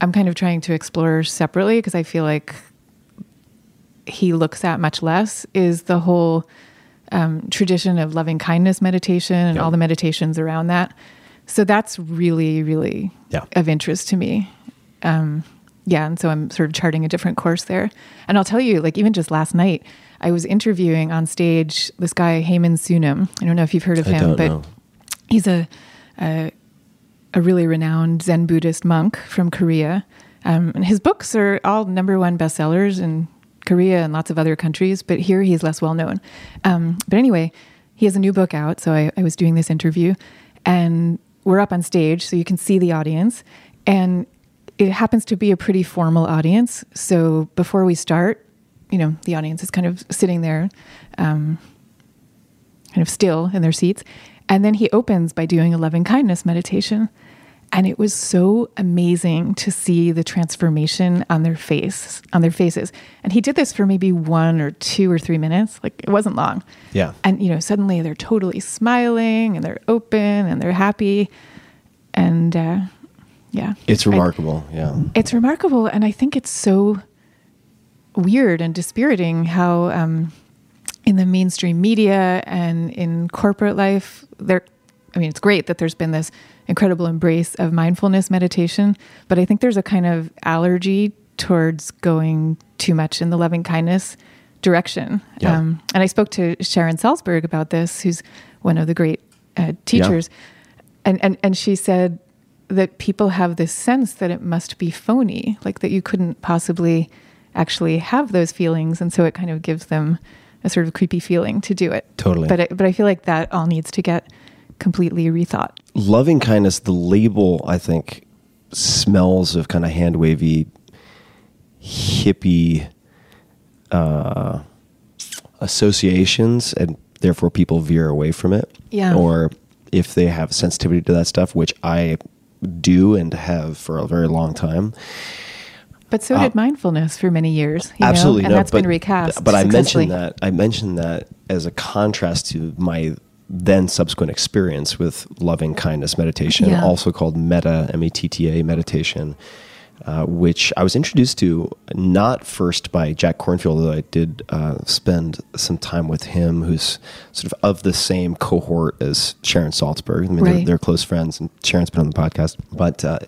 G: I'm kind of trying to explore separately because I feel like he looks at much less is the whole um, tradition of loving kindness meditation and
F: Yeah.
G: all the meditations around that. So that's really, really
F: Yeah.
G: of interest to me. Um, yeah, and so I'm sort of charting a different course there. And I'll tell you, like even just last night, I was interviewing on stage this guy Haemin Sunim. I don't know if you've heard of him, but
F: know.
G: he's a, a a really renowned Zen Buddhist monk from Korea. Um, and his books are all number one bestsellers in Korea and lots of other countries, but here he's less well known. Um, but anyway, he has a new book out. So I, I was doing this interview, and we're up on stage, so you can see the audience. And it happens to be a pretty formal audience. So before we start, you know, the audience is kind of sitting there, um, kind of still in their seats. And then he opens by doing a loving kindness meditation. And it was so amazing to see the transformation on their face, on their faces. And he did this for maybe one or two or three minutes. Like it wasn't long.
F: Yeah.
G: And you know, suddenly they're totally smiling and they're open and they're happy. And uh, yeah.
F: It's
G: I-
F: remarkable. yeah.
G: it's remarkable, and I think it's so weird and dispiriting how um, in the mainstream media and in corporate life, there. I mean, it's great that there's been this incredible embrace of mindfulness meditation, but I think there's a kind of allergy towards going too much in the loving kindness direction.
F: Yeah.
G: Um, and I spoke to Sharon Salzberg about this, who's one of the great uh, teachers, and and and she said that people have this sense that it must be phony, like that you couldn't possibly actually have those feelings, and so it kind of gives them a sort of creepy feeling to do it.
F: Totally.
G: But I, but I feel like that all needs to get completely rethought.
F: loving kindness the label i think smells of kind of hand wavy hippie uh, associations and therefore people veer away from it
G: Yeah.
F: or if they have sensitivity to that stuff which i do and have for a very long time
G: But so did mindfulness for many years. You
F: absolutely
G: know? and
F: no,
G: that's
F: but,
G: been recast.
F: but i mentioned that i mentioned that as a contrast to my then subsequent experience with loving kindness meditation
G: Yeah.
F: also called metta m-e-t-t-a meditation uh, which i was introduced to not first by jack kornfield though i did uh, spend some time with him who's sort of of the same cohort as sharon salzberg i mean they're,
G: Right.
F: they're close friends and sharon's been on the podcast but uh,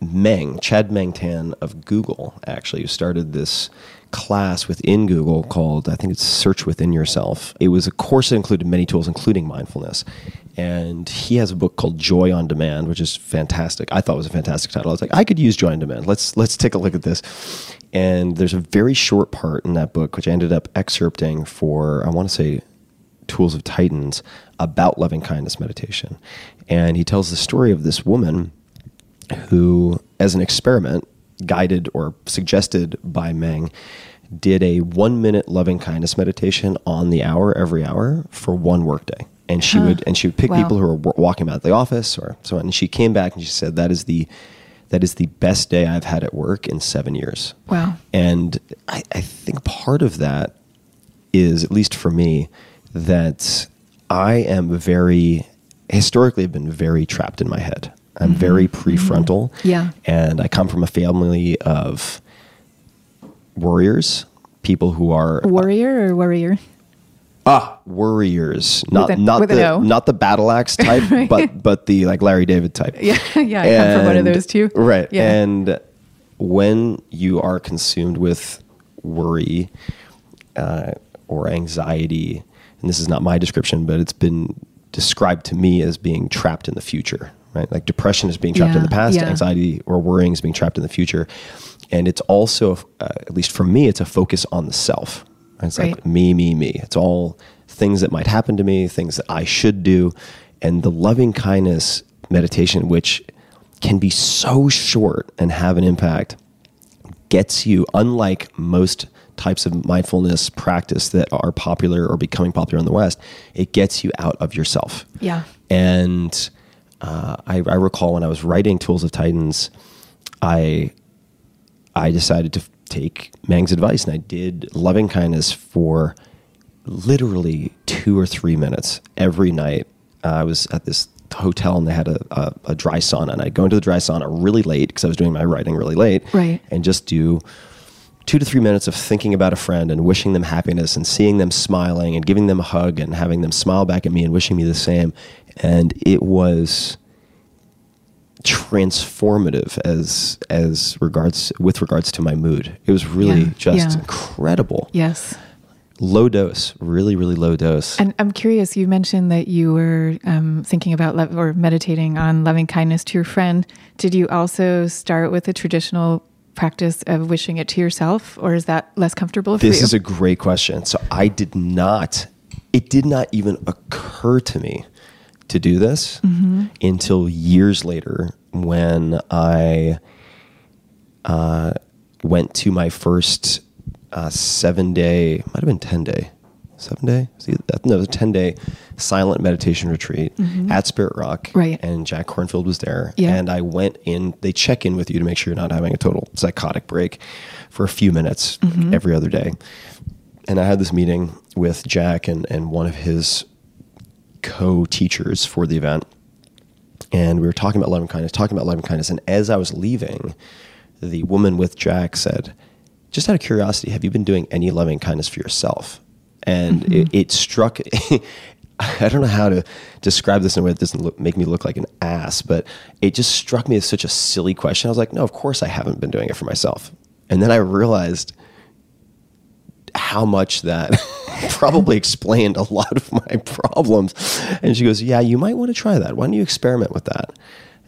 F: Meng, Chade-Meng Tan of Google, actually, who started this class within Google called, I think it's Search Within Yourself. It was a course that included many tools, including mindfulness. And he has a book called Joy on Demand, which is fantastic. I thought it was a fantastic title. I was like, I could use Joy on Demand. Let's let's take a look at this. And there's a very short part in that book, which I ended up excerpting for, I want to say, Tools of Titans about loving kindness meditation. And he tells the story of this woman who, as an experiment, guided or suggested by Meng, did a one minute loving kindness meditation on the hour every hour for one workday. And she would and she would pick
G: Wow.
F: people who were wa- walking about the office or so on. And she came back and she said that is the that is the best day I've had at work in seven years.
G: Wow.
F: And I, I think part of that is, at least for me, that I am very, historically, have been very trapped in my head. I'm mm-hmm. very prefrontal. Mm-hmm.
G: Yeah.
F: And I come from a family of warriors, people who are uh,
G: Warrior or warrior?
F: Ah, worriers, not
G: an-
F: not the not the battle axe type, but but the like Larry David type.
G: Yeah, yeah, I come from one of those too.
F: Right.
G: Yeah.
F: And when you are consumed with worry uh, or anxiety, and this is not my description, but it's been described to me as being trapped in the future, right? Like depression is being trapped in the past,
G: yeah.
F: anxiety or worrying is being trapped in the future. And it's also, uh, at least for me, it's a focus on the self. It's like me, me, me. It's all things that might happen to me, things that I should do. And the loving kindness meditation, which can be so short and have an impact, gets you, unlike most types of mindfulness practice that are popular or becoming popular in the West, it gets you out of yourself.
G: Yeah.
F: And uh, I, I recall when I was writing Tools of Titans, I I decided to take Meng's advice and I did loving kindness for literally two or three minutes every night. Uh, I was at this hotel and they had a, a, a dry sauna and I'd go into the dry sauna really late because I was doing my writing really late.
G: Right.
F: And just do two to three minutes of thinking about a friend and wishing them happiness and seeing them smiling and giving them a hug and having them smile back at me and wishing me the same. And it was transformative as as regards with regards to my mood. It was really
G: Yeah,
F: just
G: yeah.
F: incredible.
G: Yes.
F: Low dose, really, really low dose.
G: And I'm curious, you mentioned that you were um, thinking about love or meditating on loving kindness to your friend. Did you also start with a traditional practice of wishing it to yourself, or is that less comfortable for
F: This
G: you?
F: This is a great question. So I did not, it did not even occur to me to do this
G: Mm-hmm.
F: until years later when I uh, went to my first uh, seven day, might have been 10 day, seven day? See, no, it was a 10 day silent meditation retreat at Spirit Rock.
G: Mm-hmm. Right.
F: And Jack Kornfield was there.
G: Yeah.
F: And I went in, they check in with you to make sure you're not having a total psychotic break for a few minutes
G: Mm-hmm.
F: every other day. And I had this meeting with Jack and, and one of his co teachers for the event. And we were talking about loving kindness, talking about loving kindness. And as I was leaving, the woman with Jack said, Just out of curiosity, have you been doing any loving kindness for yourself? And it, mm-hmm. it struck, I don't know how to describe this in a way that doesn't look, make me look like an ass, but it just struck me as such a silly question. I was like, No, of course I haven't been doing it for myself. And then I realized how much that probably explained a lot of my problems. And she goes, "Yeah, you might want to try that. Why don't you experiment with that?"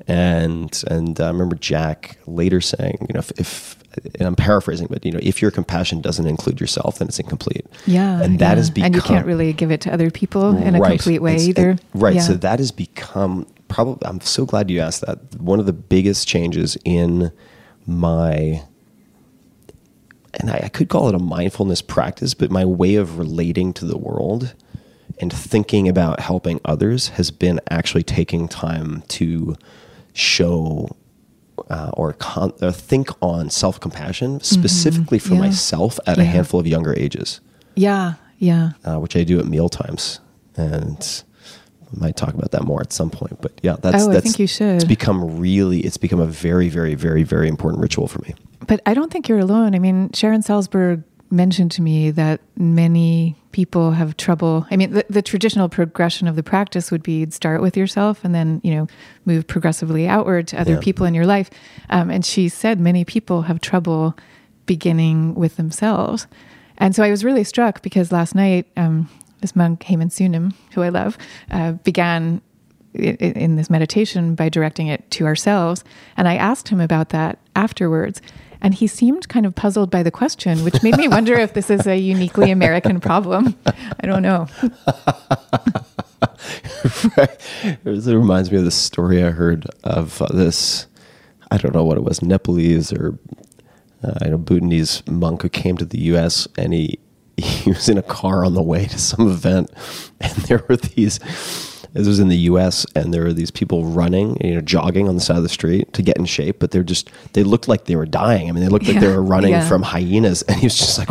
F: And and I remember Jack later saying, you know, if, if and I'm paraphrasing, but you know, if your compassion doesn't include yourself, then it's incomplete.
G: Yeah,
F: and that
G: yeah.
F: has become
G: and you can't really give it to other people in a complete way either.
F: it- right.
G: Yeah.
F: So that has become probably. I'm so glad you asked that. One of the biggest changes in my, and I, I could call it a mindfulness practice, but my way of relating to the world and thinking about helping others has been actually taking time to show uh, or, con- or think on self compassion specifically for
G: Mm-hmm. Yeah.
F: myself at a handful of younger ages
G: yeah, yeah.
F: uh, which I do at meal times, and I might talk about that more at some point. But yeah, that's
G: Oh, I
F: that's
G: think you should.
F: It's become really, it's become a very, very, very, very important ritual for me.
G: But I don't think you're alone. I mean, Sharon Salzberg mentioned to me that many people have trouble. I mean, the, the traditional progression of the practice would be start with yourself and then, you know, move progressively outward to other
F: Yeah.
G: people in your life. Um, and she said many people have trouble beginning with themselves. And so I was really struck because last night, um, this monk, Haemin Sunim, who I love, uh, began i- i- in this meditation by directing it to ourselves. And I asked him about that afterwards. And he seemed kind of puzzled by the question, which made me wonder if this is a uniquely American problem. I don't know.
F: it reminds me of the story I heard of uh, this. I don't know what it was, Nepalese or uh, I know Bhutanese monk who came to the U.S. and he he was in a car on the way to some event, and there were these. This was in the U.S. and there were these people running, you know, jogging on the side of the street to get in shape, but they're just they looked like they were dying. I mean, they looked like they were running
G: yeah.
F: from hyenas, and he was just like.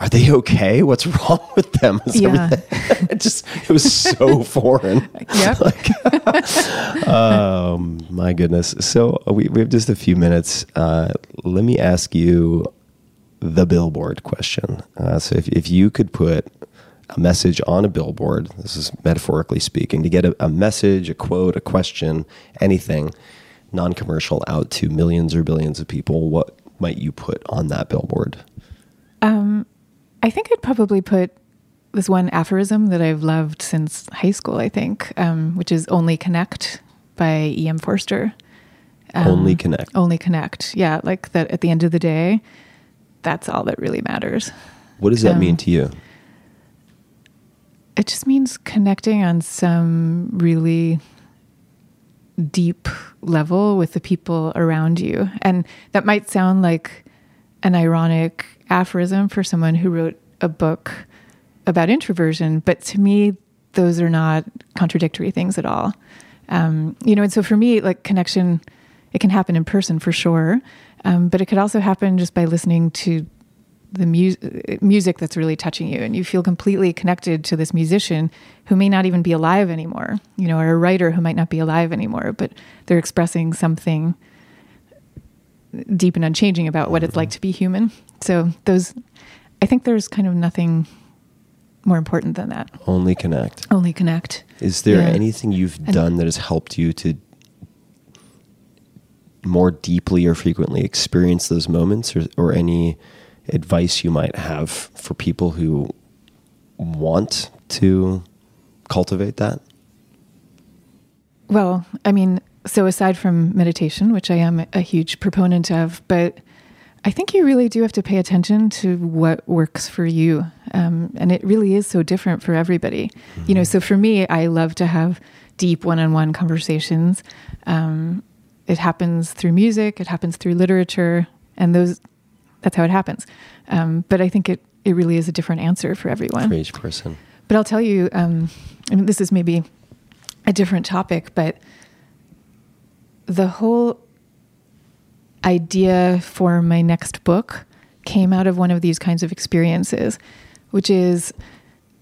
F: Are they okay? What's wrong with them? Is
G: Yeah.
F: it just it was so foreign.
G: Yep.
F: Um, my goodness. So uh, we, we have just a few minutes. Uh, let me ask you the billboard question. Uh, so if, if you could put a message on a billboard, this is metaphorically speaking, to get a, a message, a quote, a question, anything non commercial out to millions or billions of people, what might you put on that billboard?
G: I think I'd probably put this one aphorism that I've loved since high school, I think, um, which is Only Connect by E.M. Forster.
F: Only connect.
G: Only connect. Yeah, like that at the end of the day, that's all that really matters.
F: What does that
G: um,
F: mean to you?
G: It just means connecting on some really deep level with the people around you. And that might sound like an ironic aphorism for someone who wrote a book about introversion, but to me, those are not contradictory things at all. Um, you know, and so for me, like connection, it can happen in person for sure, um, but it could also happen just by listening to the mu- music that's really touching you and you feel completely connected to this musician who may not even be alive anymore you know or a writer who might not be alive anymore but they're expressing something deep and unchanging about what it's like to be human so those i think there's kind of nothing more important than that
F: Only connect.
G: only connect
F: Is there
G: Yeah.
F: anything you've
G: And-
F: done that has helped you to more deeply or frequently experience those moments, or, or any advice you might have for people who want to cultivate that?
G: Well, I mean, so aside from meditation, which I am a huge proponent of, but I think you really do have to pay attention to what works for you. Um, and it really is so different for everybody. You know, so for me, I love to have deep one on one conversations. Um, it happens through music, it happens through literature, and those that's how it happens. Um, but I think it, it really is a different answer for everyone.
F: For each person.
G: But I'll tell you, um, I mean, this is maybe a different topic, but the whole idea for my next book came out of one of these kinds of experiences, which is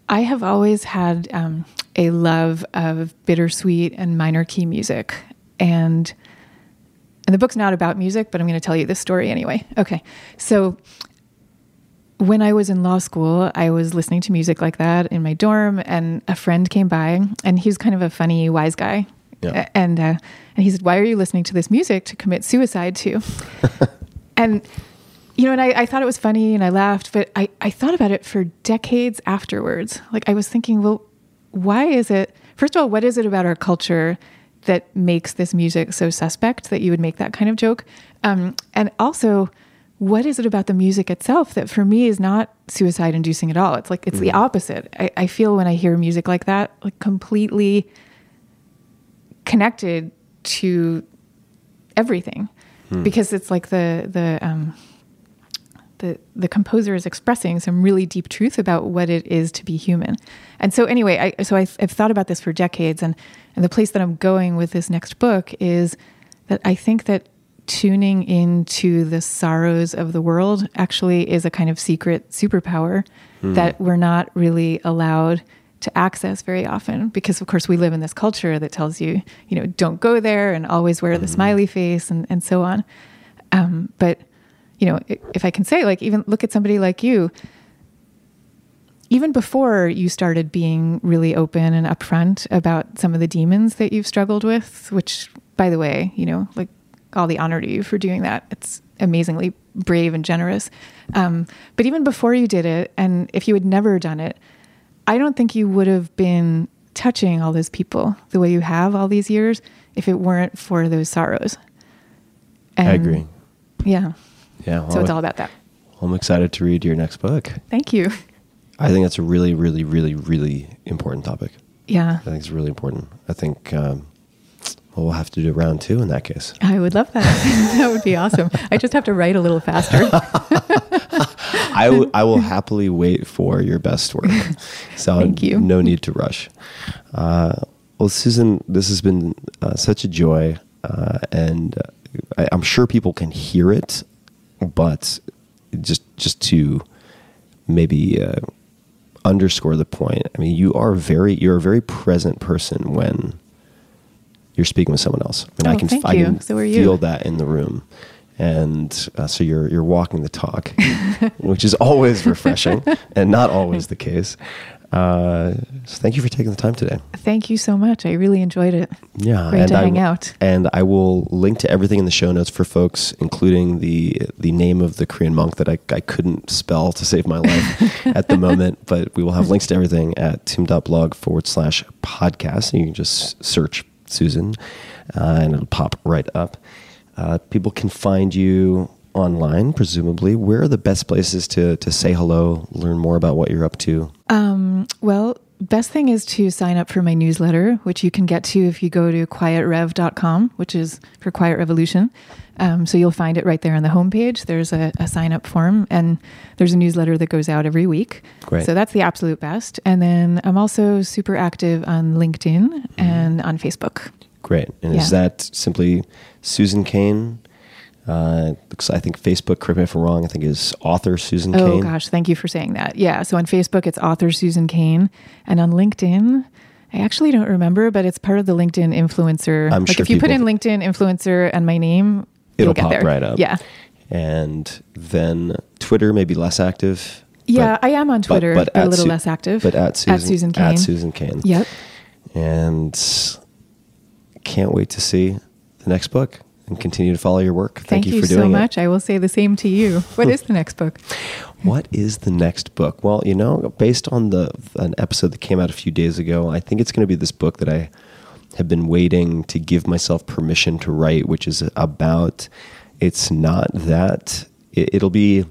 G: I have always had um, a love of bittersweet and minor key music. And and the book's not about music, but I'm going to tell you this story anyway. Okay. So when I was in law school, I was listening to music like that in my dorm, and a friend came by, and he was kind of a funny, wise guy.
F: Yeah.
G: And uh, and he said, "Why are you listening to this music to commit suicide to?" and you know, and I, I thought it was funny and I laughed, but I, I thought about it for decades afterwards. Like I was thinking, well, why is it, first of all, what is it about our culture that makes this music so suspect that you would make that kind of joke? Um, and also, what is it about the music itself that for me is not suicide inducing at all? It's like, it's the opposite. I, I feel when I hear music like that, like completely connected to everything because it's like the, the, um, the the composer is expressing some really deep truth about what it is to be human. And so anyway, I so I've, I've thought about this for decades, and and the place that I'm going with this next book is that I think that tuning into the sorrows of the world actually is a kind of secret superpower that we're not really allowed to access very often because of course we live in this culture that tells you you know don't go there and always wear the smiley face and, and so on. Um, but you know, if I can say, like, even look at somebody like you, even before you started being really open and upfront about some of the demons that you've struggled with, which, by the way, you know, like all the honor to you for doing that. It's amazingly brave and generous. Um, but even before you did it, and if you had never done it, I don't think you would have been touching all those people the way you have all these years if it weren't for those sorrows.
F: I agree.
G: Yeah.
F: Yeah. Well,
G: So it's all about that.
F: I'm excited to read your next book.
G: Thank you.
F: I think that's a really, really, really, really important topic.
G: Yeah,
F: I think it's really important. I think um, well, we'll have to do round two in that case.
G: I would love that. that would be awesome. I just have to write a little faster.
F: I, w- I will happily wait for your best work. So
G: Thank you.
F: no need to rush. Uh, well, Susan, this has been uh, such a joy, uh, and uh, I, I'm sure people can hear it, but just just to maybe uh, underscore the point. I mean, you are very you're a very present person when you're speaking with someone else. and mean, I
G: Oh,
F: can I can
G: So
F: feel that in the room, and uh, so you're you're walking the talk, which is always refreshing and not always the case. Uh, so thank you for taking the time today.
G: Thank you so much. I really enjoyed it.
F: Yeah,
G: Great
F: and
G: to
F: I
G: hang out.
F: And I will link to everything in the show notes for folks, including the the name of the Korean monk that I, I couldn't spell to save my life at the moment. But we will have links to everything at tim.blog forward slash podcast. And you can just search Susan, uh, and it'll pop right up. Uh, people can find you online, presumably. Where are the best places to to say hello, learn more about what you're up to?
G: Um, well, best thing is to sign up for my newsletter, which you can get to if you go to quietrev.com, which is for Quiet Revolution. Um, so you'll find it right there on the homepage. There's a, a sign up form, and there's a newsletter that goes out every week.
F: Great.
G: So that's the absolute best. And then I'm also super active on LinkedIn and on Facebook.
F: Great. And is that simply Susan Cain? Uh, I think Facebook, correct me if I'm wrong, I think is author Susan
G: Oh
F: Cain.
G: gosh, thank you for saying that. Yeah, so on Facebook it's author Susan Cain, and on LinkedIn, I actually don't remember, but it's part of the LinkedIn influencer.
F: I'm
G: like
F: sure
G: if you put in LinkedIn influencer and my name,
F: It'll
G: you'll get
F: pop
G: there.
F: right up.
G: Yeah,
F: And then Twitter, maybe less active.
G: yeah,
F: but-
G: I am on
F: but-
G: Twitter, but, a little
F: Su-
G: less active.
F: But at Susan,
G: at Susan Cain.
F: At Susan Cain.
G: Yep.
F: And can't wait to see the next book and continue to follow your work. Thank,
G: Thank,
F: you,
G: you,
F: for
G: so
F: doing
G: much. I will say the same to you. What is the next book?
F: What is the next book? Well, you know, based on the an episode that came out a few days ago, I think it's going to be this book that I have been waiting to give myself permission to write, which is about. It's not that it, it'll be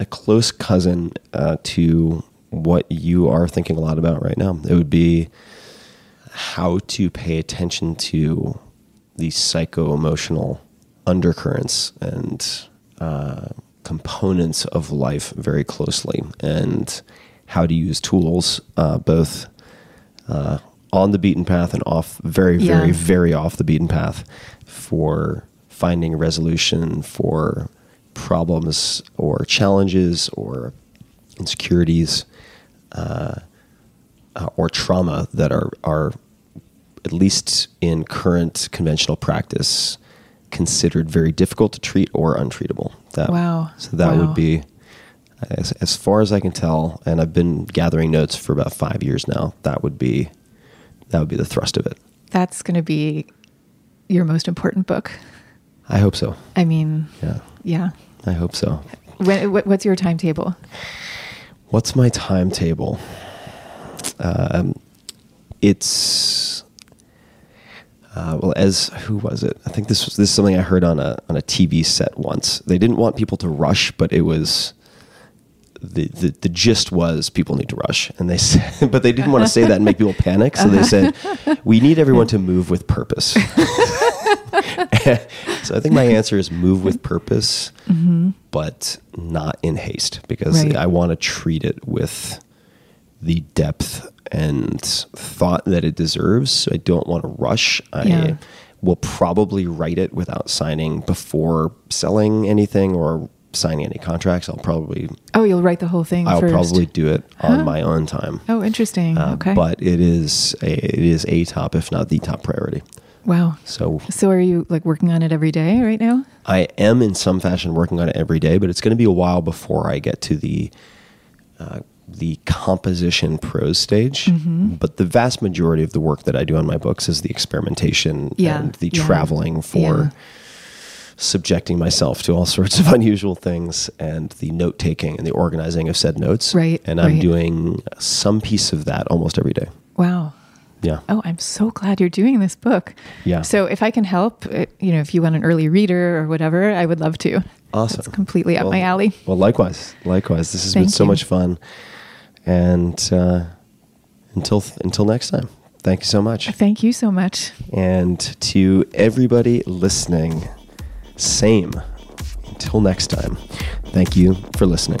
F: a close cousin uh, to what you are thinking a lot about right now. It would be how to pay attention to the psycho emotional undercurrents and uh, components of life very closely, and how to use tools uh, both uh, on the beaten path and off, very, very,
G: Yeah.
F: very off the beaten path for finding resolution for problems or challenges or insecurities uh, uh, or trauma that are are at least in current conventional practice considered very difficult to treat or untreatable. That,
G: Wow.
F: So that
G: Wow.
F: would be as, as far as I can tell, and I've been gathering notes for about five years now. That would be that would be the thrust of it.
G: That's going to be your most important book.
F: I hope so.
G: I mean,
F: Yeah.
G: Yeah.
F: I hope so.
G: When, what's your timetable?
F: What's my timetable? Um, it's uh, well, as who was it? I think this was this is something I heard on a on a TV set once. They didn't want people to rush, but it was the, the the gist was people need to rush, and they said, but they didn't want to say that and make people panic, so they said we need everyone to move with purpose. so I think my answer is move with purpose, but not in haste, because
G: Right.
F: I want to treat it with the depth and thought that it deserves. So I don't want to rush. I
G: Yeah.
F: will probably write it without signing before selling anything or signing any contracts. I'll probably
G: Oh, you'll write the whole thing
F: I'll
G: first.
F: probably do it on my own time.
G: Oh, interesting.
F: Uh,
G: okay.
F: But it is a, it is a top, if not the top priority.
G: wow.
F: So
G: So are you like working on it every day right now?
F: I am in some fashion working on it every day, but it's going to be a while before I get to the uh, the composition prose stage.
G: Mm-hmm.
F: But the vast majority of the work that I do on my books is the experimentation
G: Yeah,
F: and the
G: yeah,
F: traveling for
G: yeah.
F: subjecting myself to all sorts of unusual things and the note taking and the organizing of said notes.
G: Right,
F: And I'm
G: right.
F: doing some piece of that almost every day.
G: Wow.
F: Yeah.
G: Oh, I'm so glad you're doing this book.
F: Yeah.
G: So if I can help, uh, you know, if you want an early reader or whatever, I would love to.
F: Awesome.
G: It's completely up
F: Well-
G: my alley.
F: Well, likewise, likewise. This has been so
G: you.
F: much fun, and uh, until until next time, thank you so much.
G: Thank you so much.
F: And to everybody listening, same. Until next time, thank you for listening.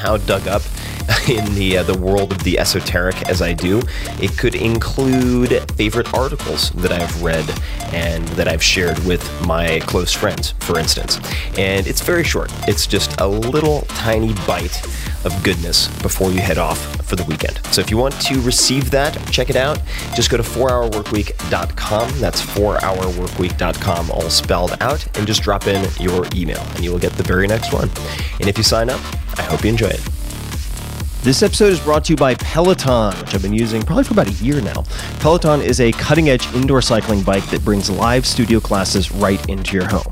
F: somehow dug up in the uh, the world of the esoteric as I do. It could include favorite articles that I've read and that I've shared with my close friends, for instance. And it's very short. It's just a little tiny bite of goodness before you head off for the weekend. So if you want to receive that, check it out. Just go to 4hourworkweek.com. That's 4hourworkweek.com, all spelled out, and just drop in your email, and you will get the very next one. And if you sign up, I hope you enjoy it. This episode is brought to you by Peloton, which I've been using probably for about a year now. Peloton is a cutting edge indoor cycling bike that brings live studio classes right into your home.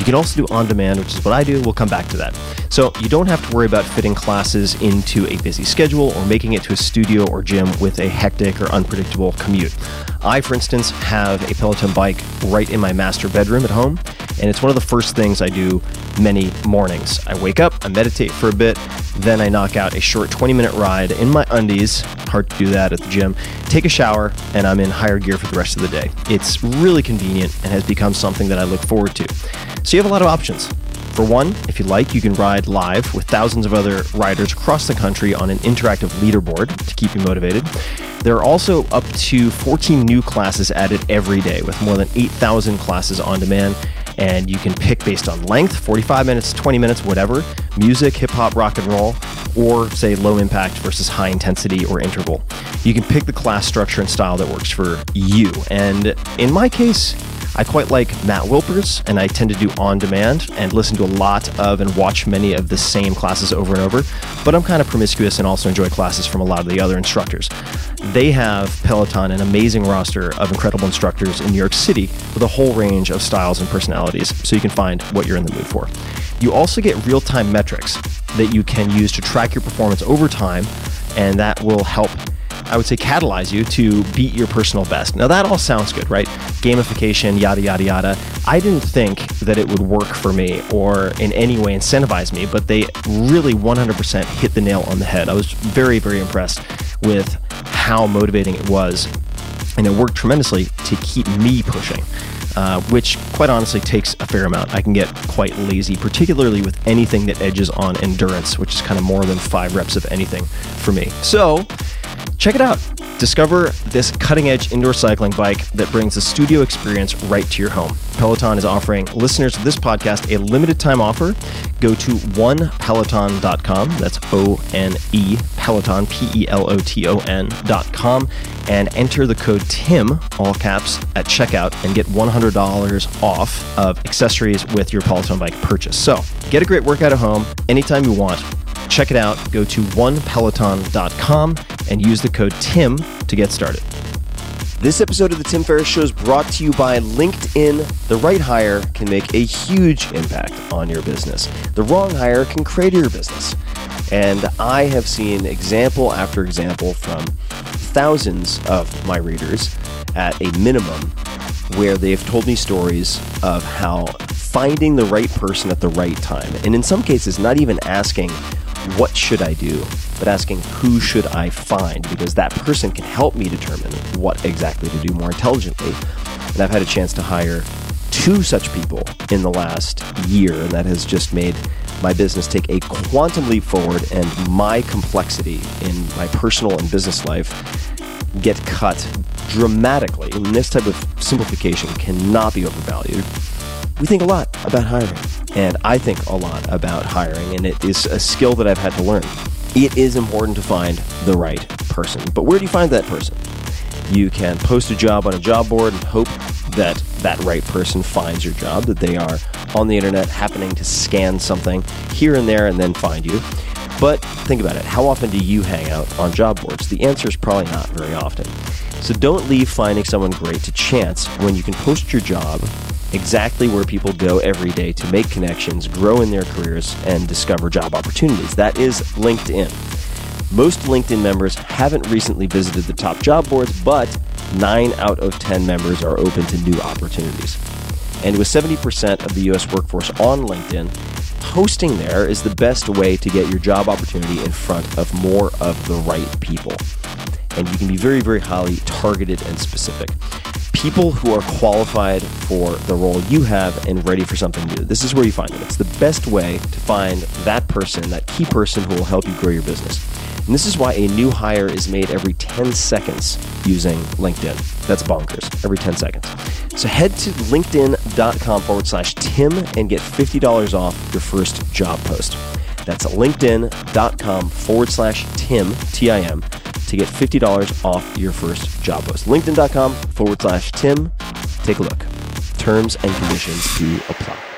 F: You can also do on demand, which is what I do. We'll come back to that. So you don't have to worry about fitting classes into a busy schedule or making it to a studio or gym with a hectic or unpredictable commute. I, for instance, have a Peloton bike right in my master bedroom at home, and it's one of the first things I do many mornings. I wake up, I meditate for a bit, then I knock out a short 20 minute ride in my undies. Hard to do that at the gym. Take a shower, and I'm in higher gear for the rest of the day. It's really convenient and has become something that I look forward to. So you have a lot of options. For one, if you like, you can ride live with thousands of other riders across the country on an interactive leaderboard to keep you motivated. There are also up to 14 new classes added every day with more than 8,000 classes on demand. And you can pick based on length 45 minutes, 20 minutes, whatever music, hip hop, rock and roll, or say low impact versus high intensity or interval. You can pick the class structure and style that works for you. And in my case, I quite like Matt Wilpers, and I tend to do on demand and listen to a lot of and watch many of the same classes over and over. But I'm kind of promiscuous and also enjoy classes from a lot of the other instructors. They have Peloton, an amazing roster of incredible instructors in New York City with a whole range of styles and personalities, so you can find what you're in the mood for. You also get real time metrics that you can use to track your performance over time, and that will help I would say catalyze you to beat your personal best. Now that all sounds good, right? Gamification, yada yada yada. I didn't think that it would work for me or in any way incentivize me, but they really 100% hit the nail on the head. I was very very impressed with how motivating it was, and it worked tremendously to keep me pushing. Uh, which quite honestly takes a fair amount. I can get quite lazy, particularly with anything that edges on endurance, which is kind of more than five reps of anything for me. So, Check it out. Discover this cutting edge indoor cycling bike that brings the studio experience right to your home. Peloton is offering listeners of this podcast a limited time offer. Go to onepeloton.com. That's O N E Peloton, P E L O T O N.com, and enter the code TIM, all caps, at checkout and get $100 off of accessories with your Peloton bike purchase. So get a great workout at home anytime you want. Check it out. Go to onepeloton.com and use the code TIM to get started. This episode of the Tim Ferriss Show is brought to you by LinkedIn. The right hire can make a huge impact on your business. The wrong hire can crater your business. And I have seen example after example from thousands of my readers at a minimum where they've told me stories of how finding the right person at the right time, and in some cases, not even asking, what should I do, but asking, who should I find? Because that person can help me determine what exactly to do more intelligently. And I've had a chance to hire two such people in the last year, and that has just made my business take a quantum leap forward and my complexity in my personal and business life get cut dramatically. And this type of simplification cannot be overvalued. We think a lot about hiring, and I think a lot about hiring, and it is a skill that I've had to learn. It is important to find the right person, but where do you find that person? You can post a job on a job board and hope that that right person finds your job, that they are on the internet happening to scan something here and there and then find you. But think about it. How often do you hang out on job boards? The answer is probably not very often. So don't leave finding someone great to chance when you can post your job exactly where people go every day to make connections, grow in their careers, and discover job opportunities. That is LinkedIn. Most LinkedIn members haven't recently visited the top job boards, but 9 out of 10 members are open to new opportunities. And with 70% of the US workforce on LinkedIn, posting there is the best way to get your job opportunity in front of more of the right people. And you can be very, very highly targeted and specific. People who are qualified for the role you have and ready for something new. This is where you find them. It's the best way to find that person, that key person who will help you grow your business. And this is why a new hire is made every 10 seconds using LinkedIn. That's bonkers, every 10 seconds. So head to linkedin.com forward slash Tim and get $50 off your first job post. That's linkedin.com forward slash Tim, T I M, to get $50 off your first job post. LinkedIn.com forward slash Tim. Take a look. Terms and conditions do apply.